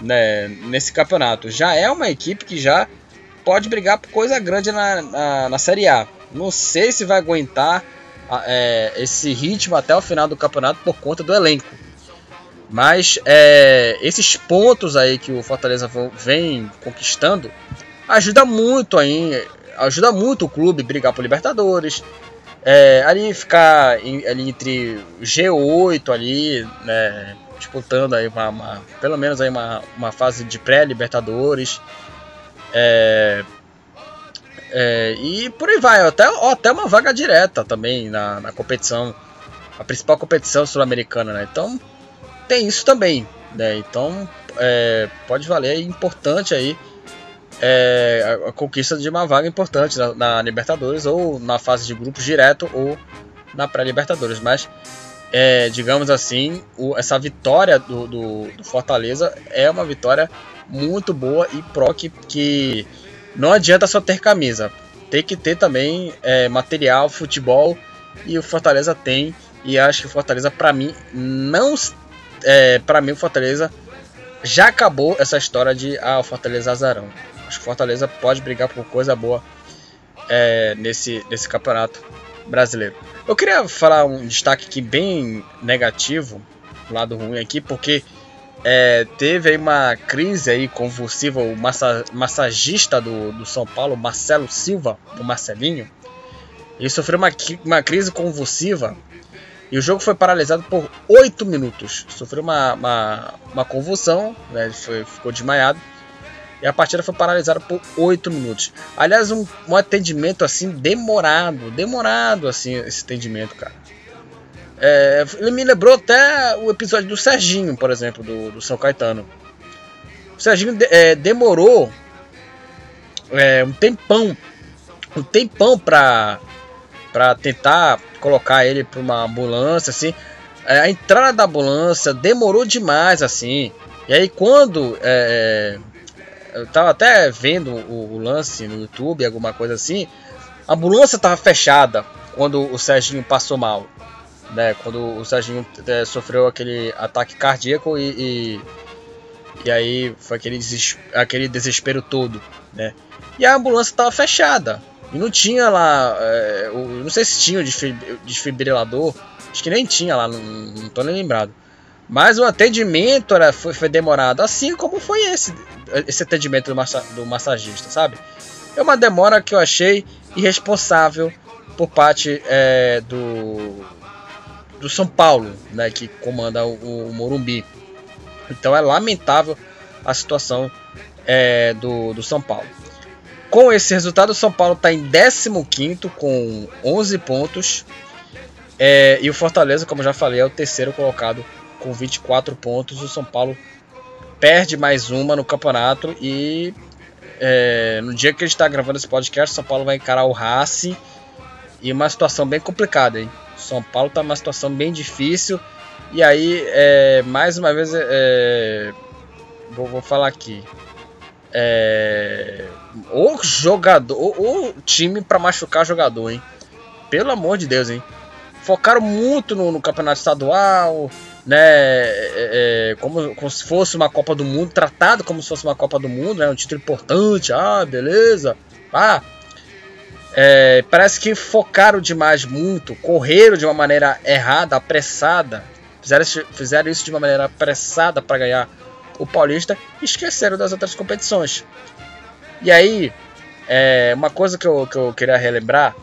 né, nesse campeonato. Já é uma equipe que já pode brigar por coisa grande na, na, na Série A. Não sei se vai aguentar é, esse ritmo até o final do campeonato por conta do elenco. Mas é, esses pontos aí que o Fortaleza vem conquistando ajuda muito aí, ajuda muito o clube brigar por Libertadores. É, ali ficar em, ali entre G8 ali, né, disputando aí uma, uma, pelo menos aí uma, uma fase de pré-Libertadores. É, é, e por aí vai, até, até uma vaga direta também na, na competição, a principal competição sul-americana, né? Então tem isso também, né? Então é, pode valer, é importante aí é, a, a, conquista de uma vaga importante na, na, Libertadores ou na fase de grupos direto ou na pré-Libertadores, mas é, digamos assim, o, essa vitória do, do, do, Fortaleza é uma vitória muito boa e pro que, que não adianta só ter camisa, tem que ter também é, material, futebol e o Fortaleza tem e acho que o Fortaleza para mim não é, para mim o Fortaleza já acabou essa história de ah, o Fortaleza azarão. Acho que o Fortaleza pode brigar por coisa boa é, nesse, nesse campeonato brasileiro. Eu queria falar um destaque aqui bem negativo, lado ruim aqui, porque é, teve aí uma crise aí convulsiva, o massa, massagista do, do São Paulo, Marcelo Silva, o Marcelinho, ele sofreu uma, uma crise convulsiva e o jogo foi paralisado por 8 minutos. Sofreu uma, uma, uma convulsão, né, ele foi, ficou desmaiado e a partida foi paralisada por 8 minutos. Aliás, um, um atendimento assim demorado, demorado assim esse atendimento, cara. É, ele me lembrou até o episódio do Serginho, por exemplo, do, do São Caetano. O Serginho de, é, demorou é, um tempão, um tempão pra, pra tentar colocar ele pra uma ambulância, assim. É, a entrada da ambulância demorou demais, assim. E aí quando é, é eu tava até vendo o, o, lance no YouTube, alguma coisa assim. A ambulância tava fechada quando o Serginho passou mal. Né? Quando o Serginho é, sofreu aquele ataque cardíaco e, e, e aí foi aquele, des, aquele desespero todo. Né? E a ambulância tava fechada. E não tinha lá. É, o, não sei se tinha o desfibrilador. Acho que nem tinha lá, não, não tô nem lembrado. Mas o atendimento era, foi, foi, demorado, assim como foi esse, esse atendimento do, massa, do massagista, sabe? É uma demora que eu achei irresponsável por parte é, do, do São Paulo, né, que comanda o, o Morumbi. Então é lamentável a situação é, do, do São Paulo. Com esse resultado, o São Paulo está em 15 com 11 pontos. É, e o Fortaleza, como já falei, é o terceiro colocado com 24 pontos. O São Paulo perde mais uma no campeonato e é, no dia que a gente está gravando esse podcast, o São Paulo vai encarar o Racing e uma situação bem complicada, hein? São Paulo está numa situação bem difícil e aí é, mais uma vez é, vou, vou, falar aqui é, o jogador, o, o time para machucar jogador, hein? Pelo amor de Deus, hein? Focaram muito no, no campeonato estadual, né, é, é, como, como se fosse uma Copa do Mundo, tratado como se fosse uma Copa do Mundo, né, um título importante, ah, beleza. Ah, é, parece que focaram demais muito, correram de uma maneira errada, apressada, fizeram, fizeram isso de uma maneira apressada para ganhar o Paulista e esqueceram das outras competições. E aí, é, uma coisa que eu, que eu queria relembrar: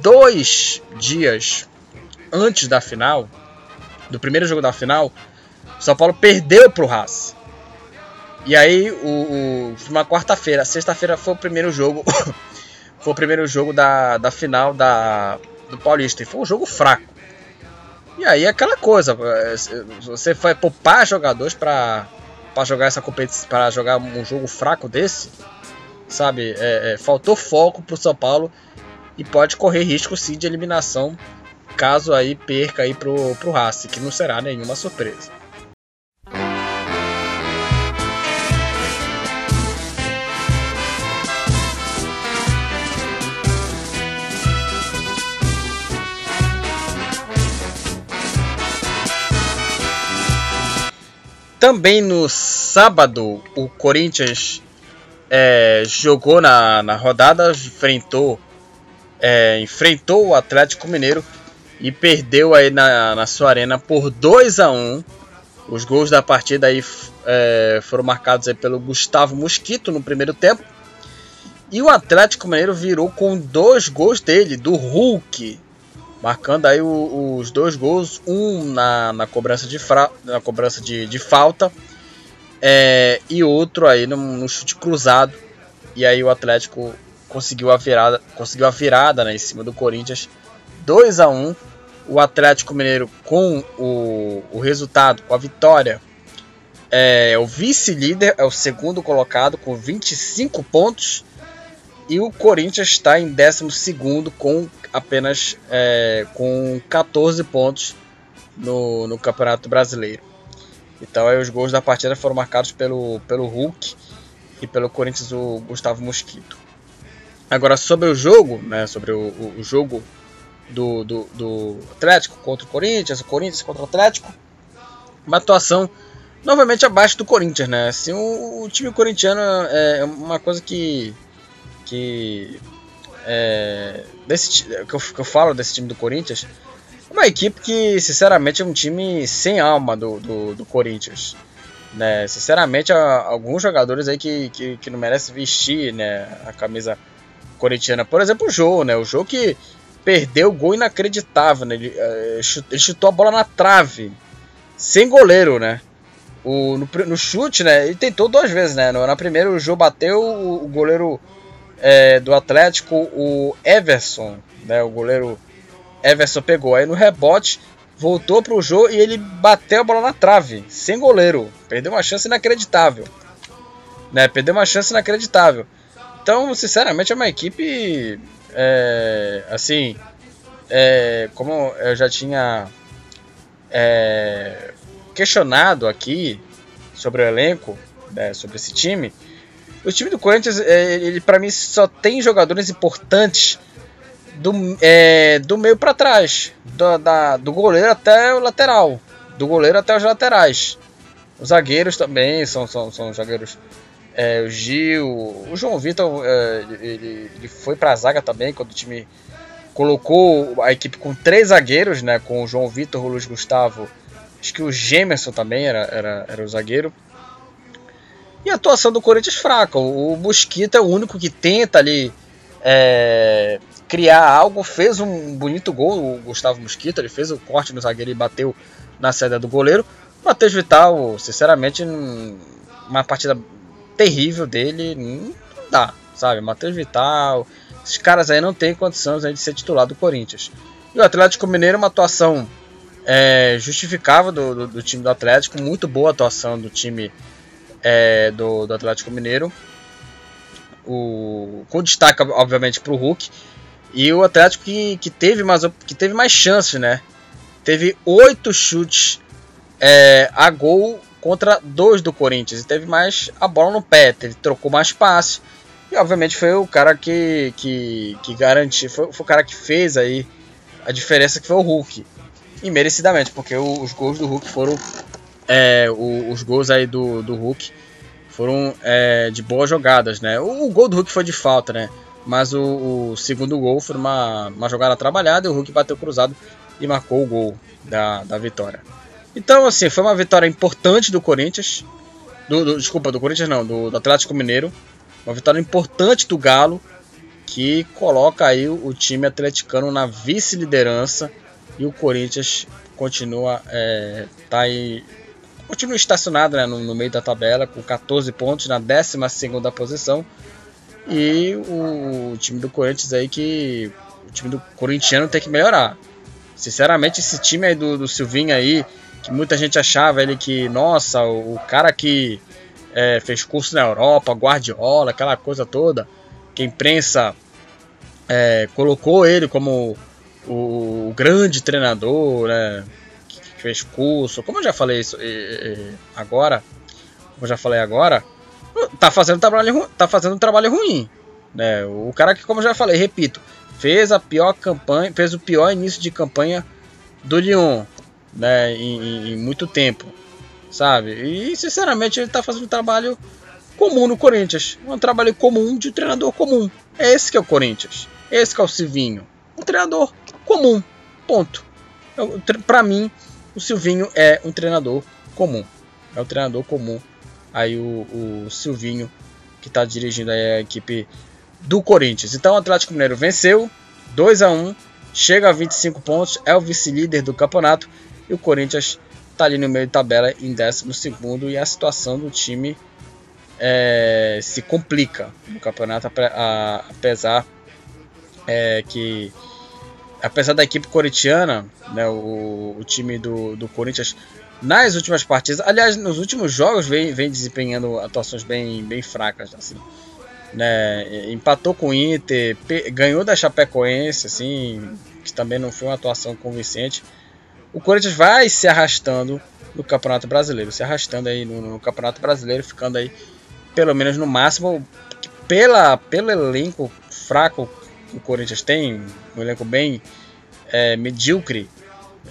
dois dias antes da final, do primeiro jogo da final, o São Paulo perdeu para o Haas. E aí, o, o uma quarta-feira, sexta-feira foi o primeiro jogo. foi o primeiro jogo da, da final da, do Paulista. E foi um jogo fraco. E aí aquela coisa, é, você vai poupar jogadores para jogar essa competição, para jogar um jogo fraco desse, sabe? É, é, faltou foco para o São Paulo e pode correr risco sim de eliminação caso aí perca aí pro, pro Racing, que não será nenhuma surpresa. Também no sábado, o Corinthians é, jogou na, na rodada, enfrentou, é, enfrentou o Atlético Mineiro e perdeu aí na, na sua arena por 2 a 1 Os gols da partida aí é, foram marcados aí pelo Gustavo Mosquito no primeiro tempo. E o Atlético Mineiro virou com dois gols dele, do Hulk, marcando aí o, os dois gols, um na, na cobrança de, fra, na cobrança de, de falta é, e outro aí no, no, chute cruzado. E aí o Atlético conseguiu a virada, conseguiu a virada né, em cima do Corinthians, 2 a 1 O Atlético Mineiro com o, o resultado, com a vitória, é o vice-líder, é o segundo colocado com 25 pontos. E o Corinthians está em 12 com apenas é, com 14 pontos no, no Campeonato Brasileiro. Então aí os gols da partida foram marcados pelo, pelo Hulk e pelo Corinthians o Gustavo Mosquito. Agora sobre o jogo, né, sobre o, o jogo do, do, do, Atlético contra o Corinthians, o Corinthians contra o Atlético, uma atuação novamente abaixo do Corinthians, né? Assim, o, o time corintiano é uma coisa que que é, desse, que, eu, que eu falo desse time do Corinthians, uma equipe que, sinceramente, é um time sem alma do, do, do Corinthians. Né? Sinceramente, há alguns jogadores aí que, que, que, não merecem vestir né, a camisa corintiana. Por exemplo, o Jô, né? O Jô que perdeu o gol inacreditável. Né? Ele, é, ele chutou a bola na trave, sem goleiro, né? O, no, no, chute, né? Ele tentou duas vezes, né? Na primeira, o Jô bateu, o, o goleiro é, do Atlético, o Everson, né, o goleiro Everson pegou. Aí no rebote, voltou para o jogo e ele bateu a bola na trave, sem goleiro. Perdeu uma chance inacreditável. Né, perdeu uma chance inacreditável. Então, sinceramente, é uma equipe. É, assim. É, como eu já tinha é, questionado aqui sobre o elenco, né, sobre esse time, o time do Corinthians, é, ele para mim só tem jogadores importantes do, é, do meio para trás, do, da, do goleiro até o lateral, do goleiro até os laterais. Os zagueiros também são, são, são zagueiros. É, o Gil, o João Vitor, é, ele, ele foi para a zaga também quando o time colocou a equipe com três zagueiros, né, com o João Vitor, o Luiz Gustavo, acho que o Gemerson também era, era, era o zagueiro. E a atuação do Corinthians fraca. O Mosquito é o único que tenta ali é, criar algo. Fez um bonito gol, o Gustavo Mosquito. Ele fez o corte no zagueiro e bateu na saída do goleiro. Matheus Vital, sinceramente, uma partida terrível dele. Não dá, sabe? Matheus Vital. Esses caras aí não têm condições de ser titular do Corinthians. E o Atlético Mineiro, uma atuação é, justificável do, do, do time do Atlético. Muito boa atuação do time é, do, do Atlético Mineiro. O, com destaque, obviamente, para o Hulk. E o Atlético que, que, teve mais, que teve mais chances, né? Teve oito chutes é, a gol contra dois do Corinthians. E teve mais a bola no pé, teve, trocou mais passe. E obviamente foi o cara que, que, que garantiu, foi, foi, o cara que fez aí a diferença que foi o Hulk. E merecidamente, porque os gols do Hulk foram é, o, os gols aí do, do Hulk foram é, de boas jogadas, né? O, o, gol do Hulk foi de falta, né? mas o, o, segundo gol foi uma, uma jogada trabalhada e o Hulk bateu cruzado e marcou o gol da, da vitória. Então, assim, foi uma vitória importante do Corinthians. Do, do, desculpa, do Corinthians não, do, do, Atlético Mineiro. Uma vitória importante do Galo, que coloca aí o, o time atleticano na vice-liderança. E o Corinthians continua, é, tá aí, continua estacionado né, no, no, meio da tabela, com 14 pontos, na 12 posição. E o, o time do Corinthians aí que. O time do corintiano tem que melhorar. Sinceramente, esse time aí do, do Silvinho aí, que muita gente achava ele que, nossa, o, o cara que é, fez curso na Europa, Guardiola, aquela coisa toda, que a imprensa é, colocou ele como o, o, grande treinador, né, que, que fez curso, como eu já falei isso agora, como eu já falei agora, tá fazendo trabalho, tá fazendo um trabalho ruim, né? O cara que, como eu já falei, repito, fez a pior campanha, fez o pior início de campanha do Lyon, né, em, em, muito tempo, sabe? E sinceramente ele está fazendo um trabalho comum no Corinthians, um trabalho comum de um treinador comum. É esse que é o Corinthians, esse que é o Silvinho, um treinador comum, ponto. Para mim, o Silvinho é um treinador comum, é um treinador comum. Aí o, o Silvinho que está dirigindo a equipe do Corinthians. Então o Atlético Mineiro venceu 2 a 1 chega a 25 pontos, é o vice-líder do campeonato e o Corinthians está ali no meio de tabela em 12 e a situação do time é, se complica no campeonato, apesar é, que apesar da equipe corintiana, né, o, o time do, do Corinthians nas últimas partidas, aliás, nos últimos jogos vem, vem desempenhando atuações bem, bem fracas, assim né? Empatou com o Inter, ganhou da Chapecoense, assim, que também não foi uma atuação convincente. O Corinthians vai se arrastando no Campeonato Brasileiro, se arrastando aí no, no Campeonato Brasileiro, ficando aí pelo menos no máximo pela pelo elenco fraco que o Corinthians tem, um elenco bem é, medíocre,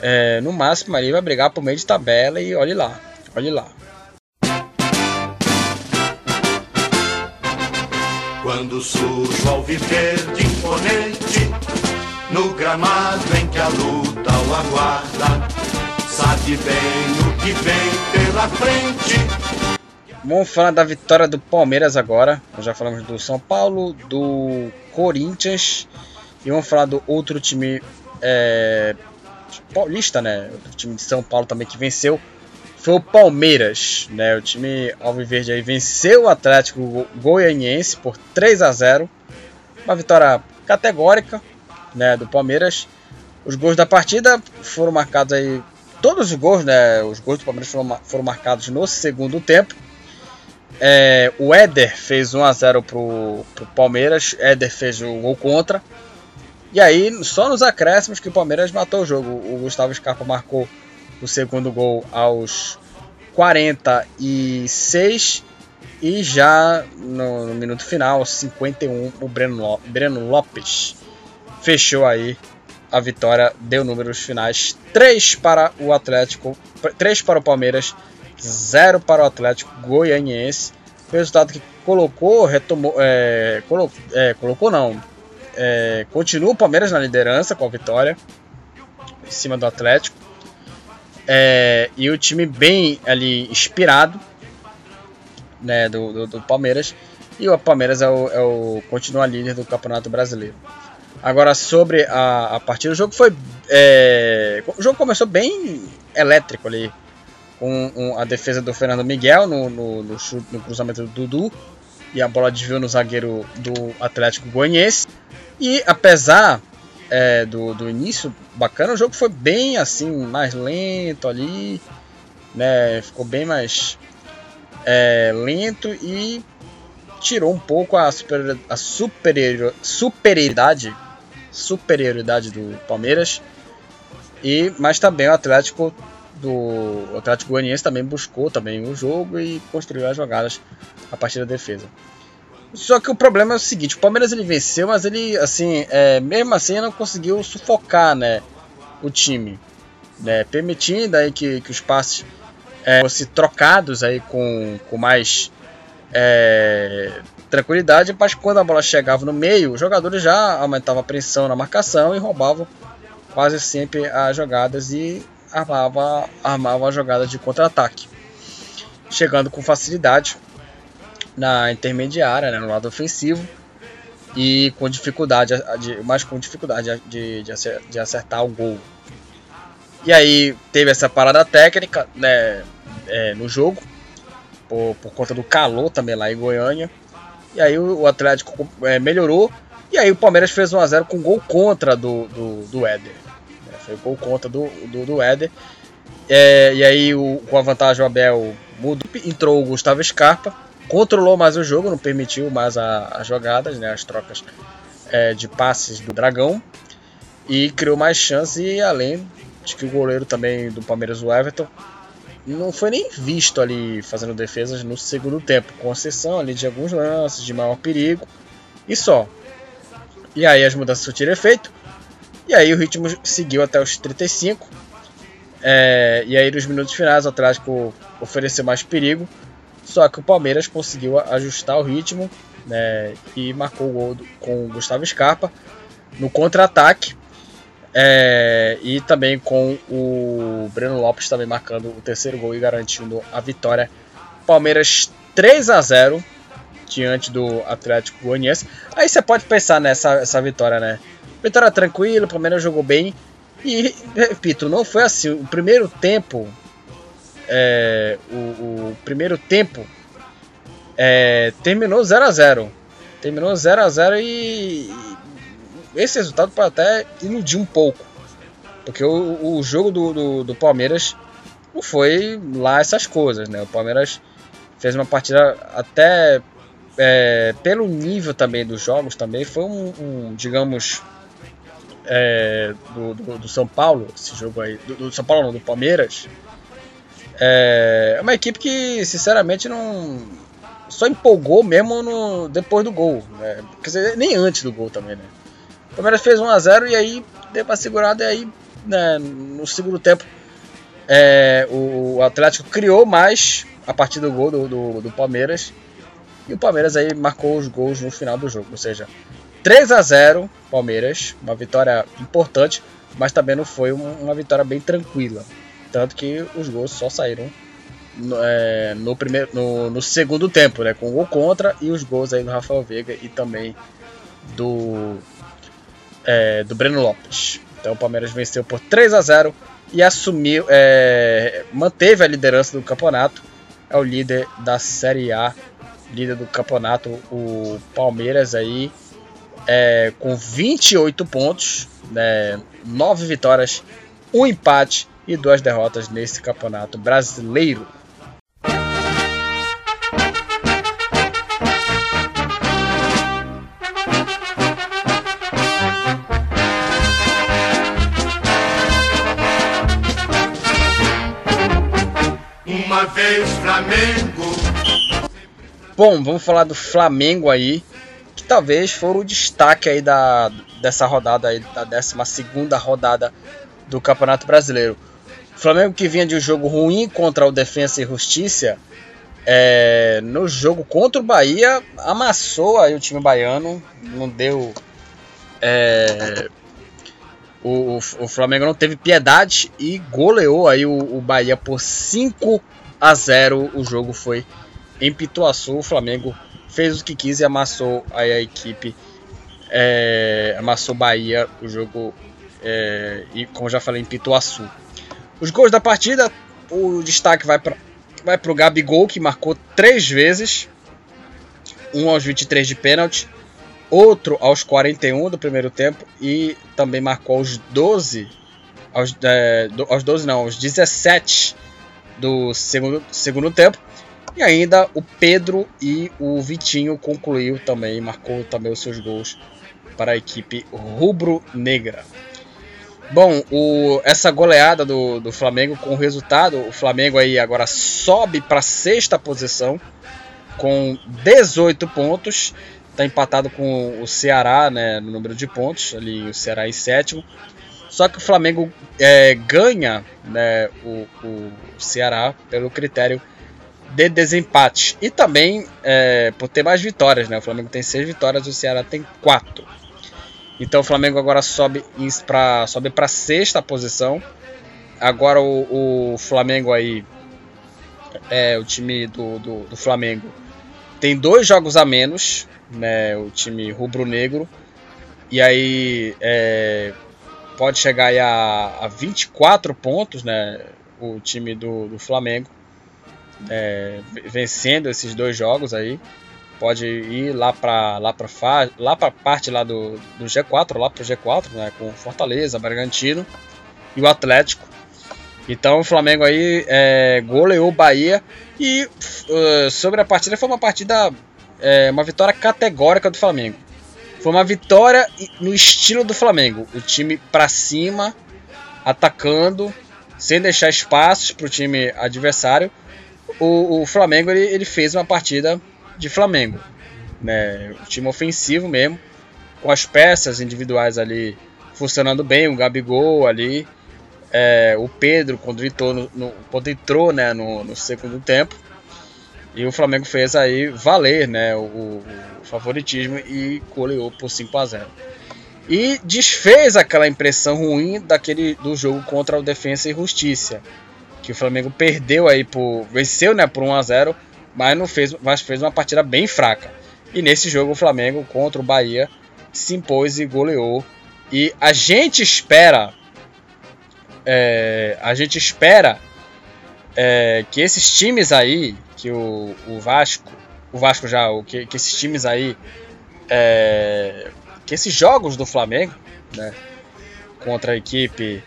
é, no máximo ali vai brigar por meio de tabela e olhe lá, olhe lá. Quando surge o alviverde imponente No gramado em que a luta aguarda Sabe bem o que vem pela frente Vamos falar da vitória do Palmeiras agora. Já falamos do São Paulo, do Corinthians e vamos falar do outro time é, paulista, né? O time de São Paulo também que venceu foi o Palmeiras, né? O time alviverde aí venceu o Atlético Goianiense por 3 a 0. Uma vitória categórica, né, do Palmeiras. Os gols da partida foram marcados aí todos os gols, né? Os gols do Palmeiras foram, foram marcados no segundo tempo. É, o Éder fez 1 a 0 pro, pro Palmeiras. Éder fez o gol contra. E aí, só nos acréscimos que o Palmeiras matou o jogo. O Gustavo Scarpa marcou o segundo gol aos 46 e já no, no minuto final, 51, o Breno, Breno Lopes fechou aí a vitória, deu números finais 3 para o Atlético, 3 para o Palmeiras, 0 para o Atlético Goianiense. Resultado que colocou, retomou, é, colo, é, colocou não, é, continua o Palmeiras na liderança com a vitória em cima do Atlético. É, e o time bem ali inspirado né, do, do, do Palmeiras. E o Palmeiras é o, é o, continua líder do Campeonato Brasileiro. Agora, sobre a, a partida, o jogo foi. É, o jogo começou bem elétrico ali. Com um, a defesa do Fernando Miguel no, no, no, chute, no cruzamento do Dudu. E a bola desviou no zagueiro do Atlético Goianiense. E apesar é, do, do início bacana, o jogo foi bem assim, mais lento ali, né? Ficou bem mais é, lento e tirou um pouco a, super, a superior, superioridade, superioridade do Palmeiras. E, mas também o Atlético do o Atlético Goianiense também buscou também o jogo e construiu as jogadas a partir da defesa. Só que o problema é o seguinte, o Palmeiras ele venceu, mas ele, assim, é, mesmo assim não conseguiu sufocar, né, o time, né, permitindo aí que, que os passes é, fossem trocados aí com, com mais é, tranquilidade, mas quando a bola chegava no meio, os jogadores já aumentavam a pressão na marcação e roubavam quase sempre as jogadas e armava, armava a jogada de contra-ataque, chegando com facilidade na intermediária, né, no lado ofensivo e com dificuldade, de, com dificuldade de, de, acertar o gol. E aí teve essa parada técnica né, é, no jogo, por, por conta do calor também lá em Goiânia. E aí o, Atlético é, melhorou. E aí o Palmeiras fez 1x0 com gol contra do, do, do Éder. É, foi gol contra do, do, do Éder. É, e aí o, com a vantagem o Abel mudou, entrou o Gustavo Scarpa controlou mais o jogo, não permitiu mais as jogadas, né, as trocas é, de passes do Dragão e criou mais chance e além de que o goleiro também do Palmeiras, o Everton, não foi nem visto ali fazendo defesas no segundo tempo, com exceção ali de alguns lances de maior perigo e só. E aí as mudanças surtiram efeito e aí o ritmo seguiu até os 35 é, e aí nos minutos finais o Atlético ofereceu mais perigo só que o Palmeiras conseguiu ajustar o ritmo né, e marcou o gol com o Gustavo Scarpa no contra-ataque. É, e também com o Breno Lopes também marcando o terceiro gol e garantindo a vitória. Palmeiras 3 a 0 diante do Atlético Goianiense. Aí você pode pensar nessa essa vitória, né? Vitória tranquila, o Palmeiras jogou bem. E repito, não foi assim. O primeiro tempo é, o, o, primeiro tempo é, terminou 0 a 0 Terminou 0 a 0 e, esse resultado pode até iludir um pouco. Porque o, o jogo do, do, do, Palmeiras não foi lá essas coisas, né? O Palmeiras fez uma partida até é, pelo nível também dos jogos também foi um, um digamos é, do, do, do, São Paulo esse jogo aí do, do São Paulo não, do Palmeiras é uma equipe que, sinceramente, não. Só empolgou mesmo no, depois do gol. Né? Quer dizer, nem antes do gol também, né? O Palmeiras fez 1x0 e aí deu uma segurada e aí, né, no segundo tempo, é, o Atlético criou mais a partir do gol do, do, do, Palmeiras. E o Palmeiras aí marcou os gols no final do jogo. Ou seja, 3 a 0 Palmeiras, uma vitória importante, mas também não foi uma, uma vitória bem tranquila. Tanto que os gols só saíram no, é, no primeiro, no, no, segundo tempo, né? Com o gol contra e os gols aí do Rafael Veiga e também do, é, do Breno Lopes. Então o Palmeiras venceu por 3 a 0 e assumiu, é, manteve a liderança do campeonato. É o líder da Série A, líder do campeonato, o Palmeiras aí é, com 28 pontos, né, 9 vitórias, um empate e duas derrotas nesse campeonato brasileiro. Flamengo. Bom, vamos falar do Flamengo aí, que talvez for o destaque aí da, dessa rodada aí, da 12 segunda rodada do Campeonato Brasileiro. O Flamengo que vinha de um jogo ruim contra o Defensa e Justiça, é, no jogo contra o Bahia, amassou aí o time baiano, não deu. É, o, o, Flamengo não teve piedade e goleou aí o, o Bahia por 5 a 0. O jogo foi em Pituaçu. O Flamengo fez o que quis e amassou a equipe. É, amassou Bahia o jogo é, e como já falei em Pituaçu. Os gols da partida, o destaque vai para vai o Gabigol, que marcou três vezes. Um aos 23 de pênalti, outro aos 41 do primeiro tempo e também marcou aos 12, aos, é, aos 12 não, aos 17 do segundo, segundo tempo. E ainda o Pedro e o Vitinho concluiu também, marcou também os seus gols para a equipe rubro-negra. Bom, o, essa goleada do, do Flamengo com o resultado, o Flamengo aí agora sobe para sexta posição com 18 pontos. Está empatado com o Ceará né, no número de pontos, ali o Ceará em sétimo. Só que o Flamengo é, ganha né, o, o Ceará pelo critério de desempate. E também é, por ter mais vitórias, né? O Flamengo tem seis vitórias, o Ceará tem quatro. Então o Flamengo agora sobe para sobe para sexta posição. Agora o, o, Flamengo aí, é, o time do, do, do, Flamengo tem dois jogos a menos, né? O time rubro-negro. E aí é, pode chegar a, a 24 pontos, né? O time do, do Flamengo é, vencendo esses dois jogos aí, pode ir lá para lá para lá para parte lá do, do G4, lá para o G4, né, com Fortaleza, Bragantino e o Atlético. Então o Flamengo aí é, goleou o Bahia e uh, sobre a partida foi uma partida é, uma vitória categórica do Flamengo. Foi uma vitória no estilo do Flamengo, o time para cima, atacando, sem deixar espaços para o time adversário o, o Flamengo ele, ele, fez uma partida de Flamengo, né? O time ofensivo mesmo, com as peças individuais ali funcionando bem, o Gabigol ali, é, o Pedro quando entrou, no, no, quando entrou né, no, no, segundo tempo. E o Flamengo fez aí valer né, o, favoritismo e goleou por 5 a 0 E desfez aquela impressão ruim daquele do jogo contra o Defensa e Justiça que o Flamengo perdeu aí por venceu, né, por 1 a 0, mas não fez, mas fez uma partida bem fraca. E nesse jogo o Flamengo contra o Bahia se impôs e goleou. E a gente espera é, a gente espera é, que esses times aí, que o, o Vasco, o Vasco já, o, que, que esses times aí, é, que esses jogos do Flamengo, né, contra a equipe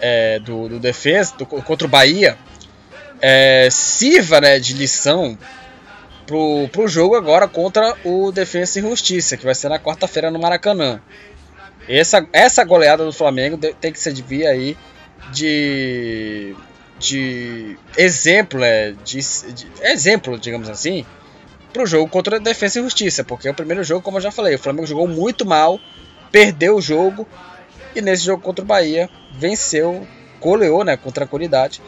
é, do, do, defesa do, contra o Bahia é, sirva né, de lição pro, pro jogo agora contra o Defensa e Justiça, que vai ser na quarta-feira no Maracanã. Essa, essa goleada do Flamengo tem que servir aí de, de exemplo, é, de, de, exemplo, digamos assim, para o jogo contra a Defesa e Justiça, porque é o primeiro jogo, como eu já falei, o Flamengo jogou muito mal, perdeu o jogo e nesse jogo contra o Bahia, venceu, goleou né, com tranquilidade.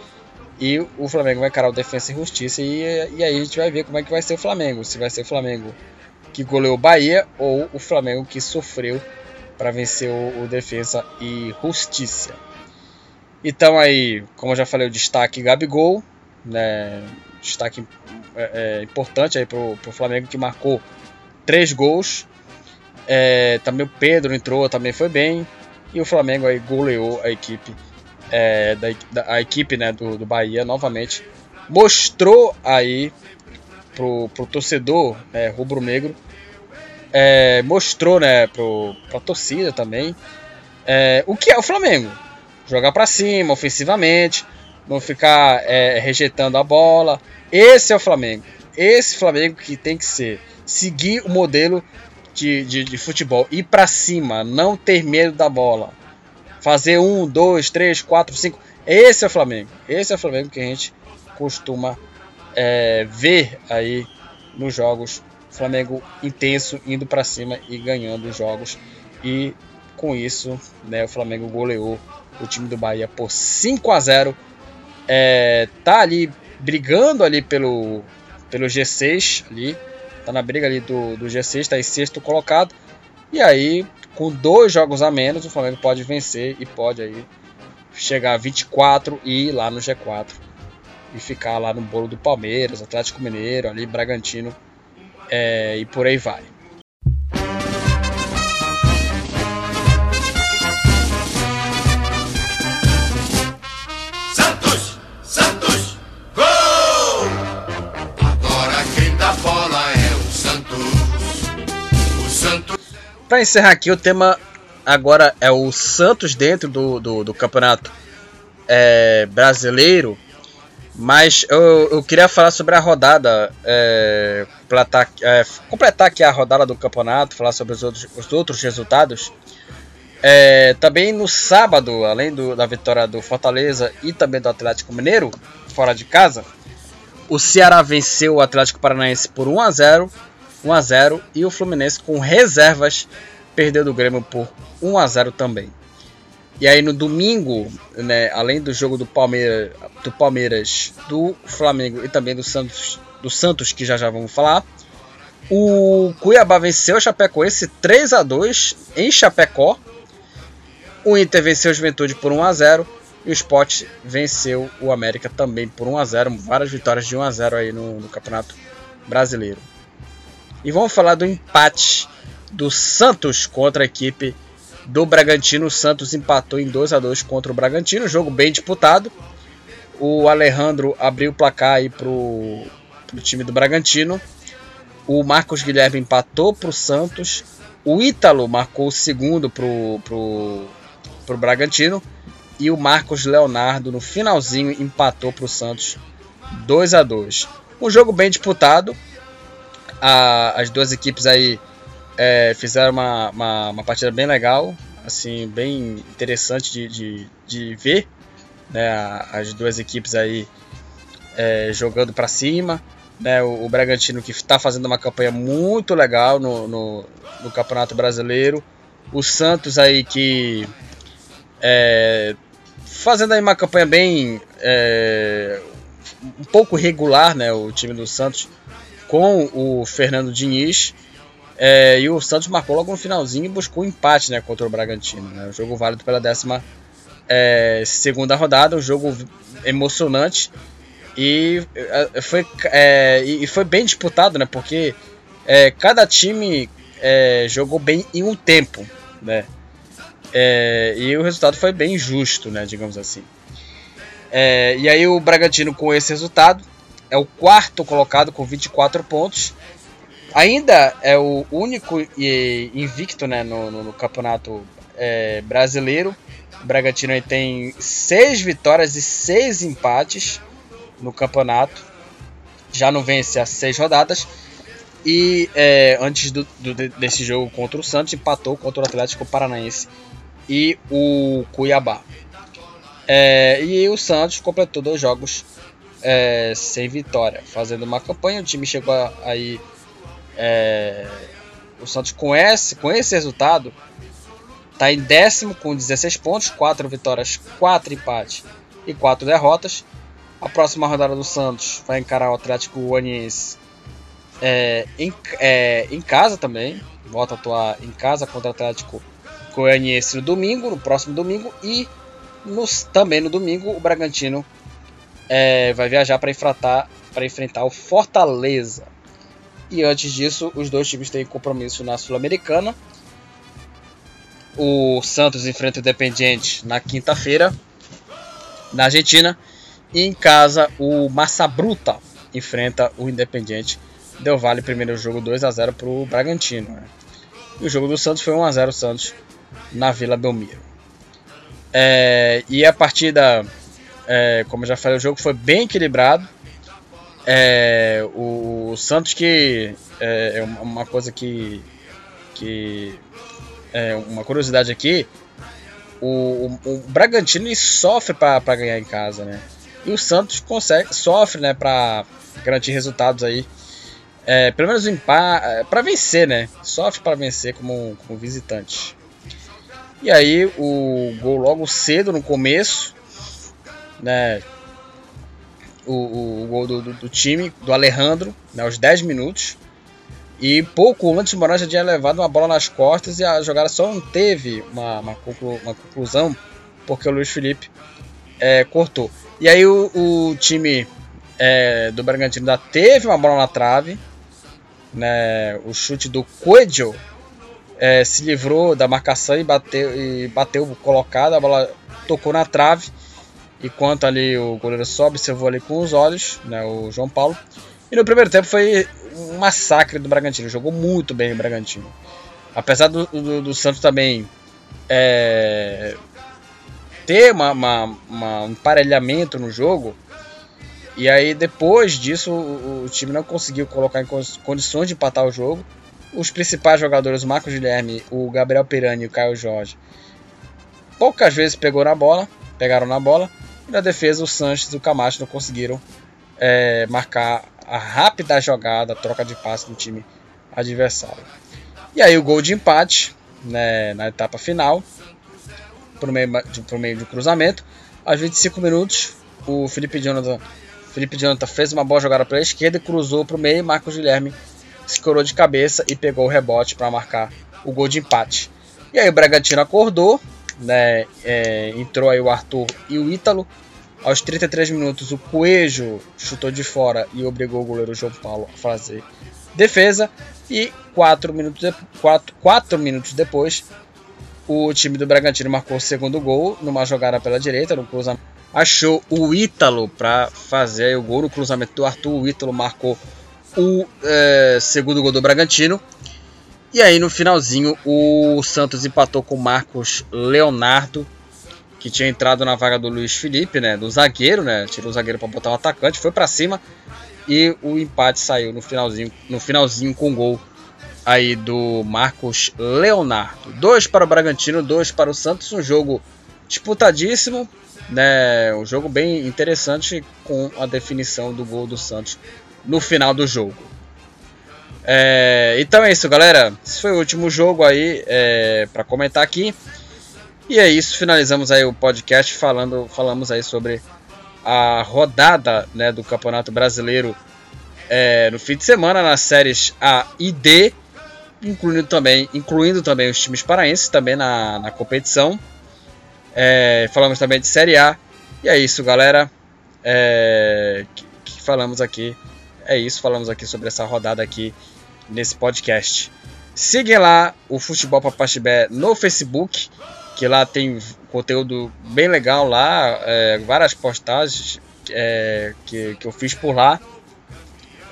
E o Flamengo vai encarar o Defensa e Justiça. E, e aí a gente vai ver como é que vai ser o Flamengo. Se vai ser o Flamengo que goleou o Bahia ou o Flamengo que sofreu para vencer o, o, Defensa e Justiça. Então aí, como eu já falei, o destaque Gabigol, né, destaque é, é, importante aí pro, pro Flamengo que marcou três gols. É, também o Pedro entrou, também foi bem. E o Flamengo aí goleou a equipe, é, da, da, a equipe né, do, do Bahia novamente. Mostrou aí pro, pro torcedor né, rubro-negro, é, mostrou né, pro, pra torcida também é, o que é o Flamengo. Jogar para cima, ofensivamente, não ficar é, rejeitando a bola. Esse é o Flamengo. Esse Flamengo que tem que ser. Seguir o modelo de, de, de futebol. Ir para cima, não ter medo da bola. Fazer um, dois, três, quatro, cinco. Esse é o Flamengo. Esse é o Flamengo que a gente costuma é, ver aí nos jogos. Flamengo intenso, indo para cima e ganhando os jogos. E com isso, né, o Flamengo goleou o time do Bahia por 5 a 0. É, tá ali brigando ali pelo, pelo G6 ali tá na briga ali do, do G6, está em sexto colocado. E aí, com dois jogos a menos, o Flamengo pode vencer e pode aí chegar a 24 e ir lá no G4 e ficar lá no bolo do Palmeiras, Atlético Mineiro, ali Bragantino é, e por aí vai. Para encerrar aqui, o tema agora é o Santos dentro do, do, do campeonato é, brasileiro. Mas eu, eu, queria falar sobre a rodada, é, é, completar aqui a rodada do campeonato, falar sobre os outros, os outros resultados. É, também no sábado, além do, da vitória do Fortaleza e também do Atlético Mineiro, fora de casa, o Ceará venceu o Atlético Paranaense por 1 a 0 1 a 0 e o Fluminense com reservas perdeu do Grêmio por 1 a 0 também. E aí no domingo, né, além do jogo do Palmeiras, do Palmeiras, do Flamengo e também do Santos, do Santos que já já vamos falar, o Cuiabá venceu o Chapecoense 3 a 2 em Chapecó. O Inter venceu o Juventude por 1 a 0 e o Sport venceu o América também por 1 a 0, várias vitórias de 1 a 0 aí no, no Campeonato Brasileiro. E vamos falar do empate do Santos contra a equipe do Bragantino. O Santos empatou em 2 a 2 contra o Bragantino, jogo bem disputado. O Alejandro abriu o placar aí pro, pro time do Bragantino. O Marcos Guilherme empatou pro Santos. O Ítalo marcou o segundo pro, pro, pro Bragantino. E o Marcos Leonardo no finalzinho empatou pro Santos 2 a 2 Um jogo bem disputado. A, as duas equipes aí é, fizeram uma, uma, uma, partida bem legal, assim, bem interessante de, de, de ver. Né, as duas equipes aí é, jogando para cima. Né, o, o, Bragantino que está fazendo uma campanha muito legal no, no, no, Campeonato Brasileiro. O Santos aí que é, fazendo aí uma campanha bem é, um pouco regular, né, o time do Santos com o Fernando Diniz. É, e o Santos marcou logo no finalzinho e buscou um empate né, contra o Bragantino. Né? O jogo válido pela décima é, segunda rodada, um jogo emocionante e é, foi, é, e foi bem disputado, né? Porque é, cada time é, jogou bem em um tempo, né? e o resultado foi bem justo, né? Digamos assim. e aí o Bragantino com esse resultado é o quarto colocado com 24 pontos Ainda é o único invicto né, no, no, no campeonato é, brasileiro. O Bragantino tem seis vitórias e seis empates no campeonato. Já não vence há seis rodadas. E é, antes do, do, desse jogo contra o Santos, empatou contra o Atlético Paranaense e o Cuiabá. É, e o Santos completou dois jogos é, sem vitória, fazendo uma campanha. O time chegou aí é, o Santos com esse, com esse resultado está em décimo com 16 pontos, 4 vitórias, 4 empates e 4 derrotas. A próxima rodada do Santos vai encarar o Atlético Goianiense é, em, é, em casa também. Volta a atuar em casa contra o Atlético Goianiense no domingo, no próximo domingo. E nos, também no domingo o Bragantino é, vai viajar para enfrentar, enfrentar o Fortaleza. E antes disso, os dois times têm compromisso na Sul-Americana. O Santos enfrenta o Independiente na quinta-feira, na Argentina. E em casa, o Massa Bruta enfrenta o Independiente. Deu vale primeiro jogo 2 a 0 para o Bragantino. Né? E o jogo do Santos foi 1 a 0 Santos na Vila Belmiro. É, e a partida, é, como eu já falei, o jogo foi bem equilibrado. É, o, Santos que é, é, uma coisa que, que é uma curiosidade aqui, o, o, o Bragantino sofre para ganhar em casa, né? E o Santos consegue, sofre, né, para garantir resultados aí. É, pelo menos é, para vencer, né? Sofre para vencer como, como visitante. E aí o gol logo cedo no começo, né? o, o, o gol do, do, do, time, do Alejandro, né, aos 10 minutos. E pouco antes o Moraes já tinha levado uma bola nas costas e a jogada só não teve uma, uma, conclu, uma conclusão porque o Luiz Felipe é, cortou. E aí o, o time é, do Bragantino ainda teve uma bola na trave. Né, o chute do Coelho é, se livrou da marcação e bateu, e bateu colocado, a bola tocou na trave enquanto ali o goleiro só observou ali com os olhos, né, o João Paulo. E no primeiro tempo foi um massacre do Bragantino, jogou muito bem o Bragantino. Apesar do, do, do Santos também é, ter uma, uma, uma, um emparelhamento no jogo, e aí depois disso o, o, time não conseguiu colocar em condições de empatar o jogo. Os principais jogadores, o Marcos Guilherme, o Gabriel Pirani e o Caio Jorge, poucas vezes pegou na bola, pegaram na bola. E na defesa, o Sanches e o Camacho não conseguiram é, marcar a rápida jogada, a troca de passe do time adversário. E aí o gol de empate né, na etapa final. por meio, de, por meio do cruzamento. Aos 25 minutos, o Felipe Jonathan, Felipe Jonathan fez uma boa jogada pela esquerda cruzou para o meio. Marcos Guilherme se corou de cabeça e pegou o rebote para marcar o gol de empate. E aí o Bragantino acordou, né? É, entrou aí o Arthur e o Ítalo. Aos 33 minutos, o Coelho chutou de fora e obrigou o goleiro João Paulo a fazer defesa. E 4 minutos, de, 4, 4 minutos depois, o time do Bragantino marcou o segundo gol numa jogada pela direita, no cruzamento. Achou o Ítalo para fazer o gol no cruzamento do Arthur. O Ítalo marcou o é, segundo gol do Bragantino. E aí no finalzinho o Santos empatou com o Marcos Leonardo, que tinha entrado na vaga do Luiz Felipe, né, do zagueiro, né, tirou o zagueiro para botar o atacante, foi para cima e o empate saiu no finalzinho, no finalzinho com gol aí do Marcos Leonardo. Dois para o Bragantino, dois para o Santos, um jogo disputadíssimo, né, um jogo bem interessante com a definição do gol do Santos no final do jogo. É, então é isso, galera. Esse foi o último jogo aí é, para comentar aqui. E é isso, finalizamos aí o podcast falando, falamos aí sobre a rodada né, do Campeonato Brasileiro é, no fim de semana nas séries A e D, incluindo também, incluindo também os times paraenses também na, na competição. É, falamos também de Série A. E é isso, galera. É, que, que falamos aqui. É isso, falamos aqui sobre essa rodada aqui nesse podcast. Siga lá o Futebol Papaxibé no Facebook, que lá tem conteúdo bem legal lá, é, várias postagens é, que, que eu fiz por lá.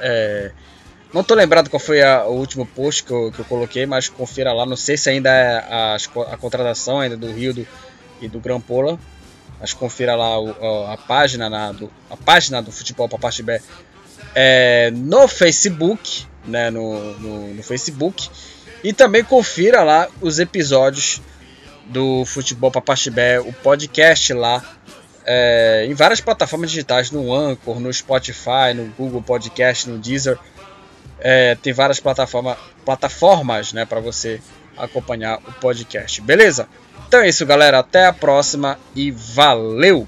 É, não tô lembrado qual foi a, o último post que eu, que eu, coloquei, mas confira lá. Não sei se ainda é a, a contratação ainda do Rio do, e do Grampola. Mas confira lá o, a, página na, do, a página do Futebol Papaxibé é, no Facebook né, no, no, no Facebook. E também confira lá os episódios do Futebol Papaxibé, o podcast lá, é, em várias plataformas digitais, no Anchor, no Spotify, no Google Podcast, no Deezer. É, tem várias plataforma, plataformas né, para você acompanhar o podcast, beleza? Então é isso, galera. Até a próxima e valeu!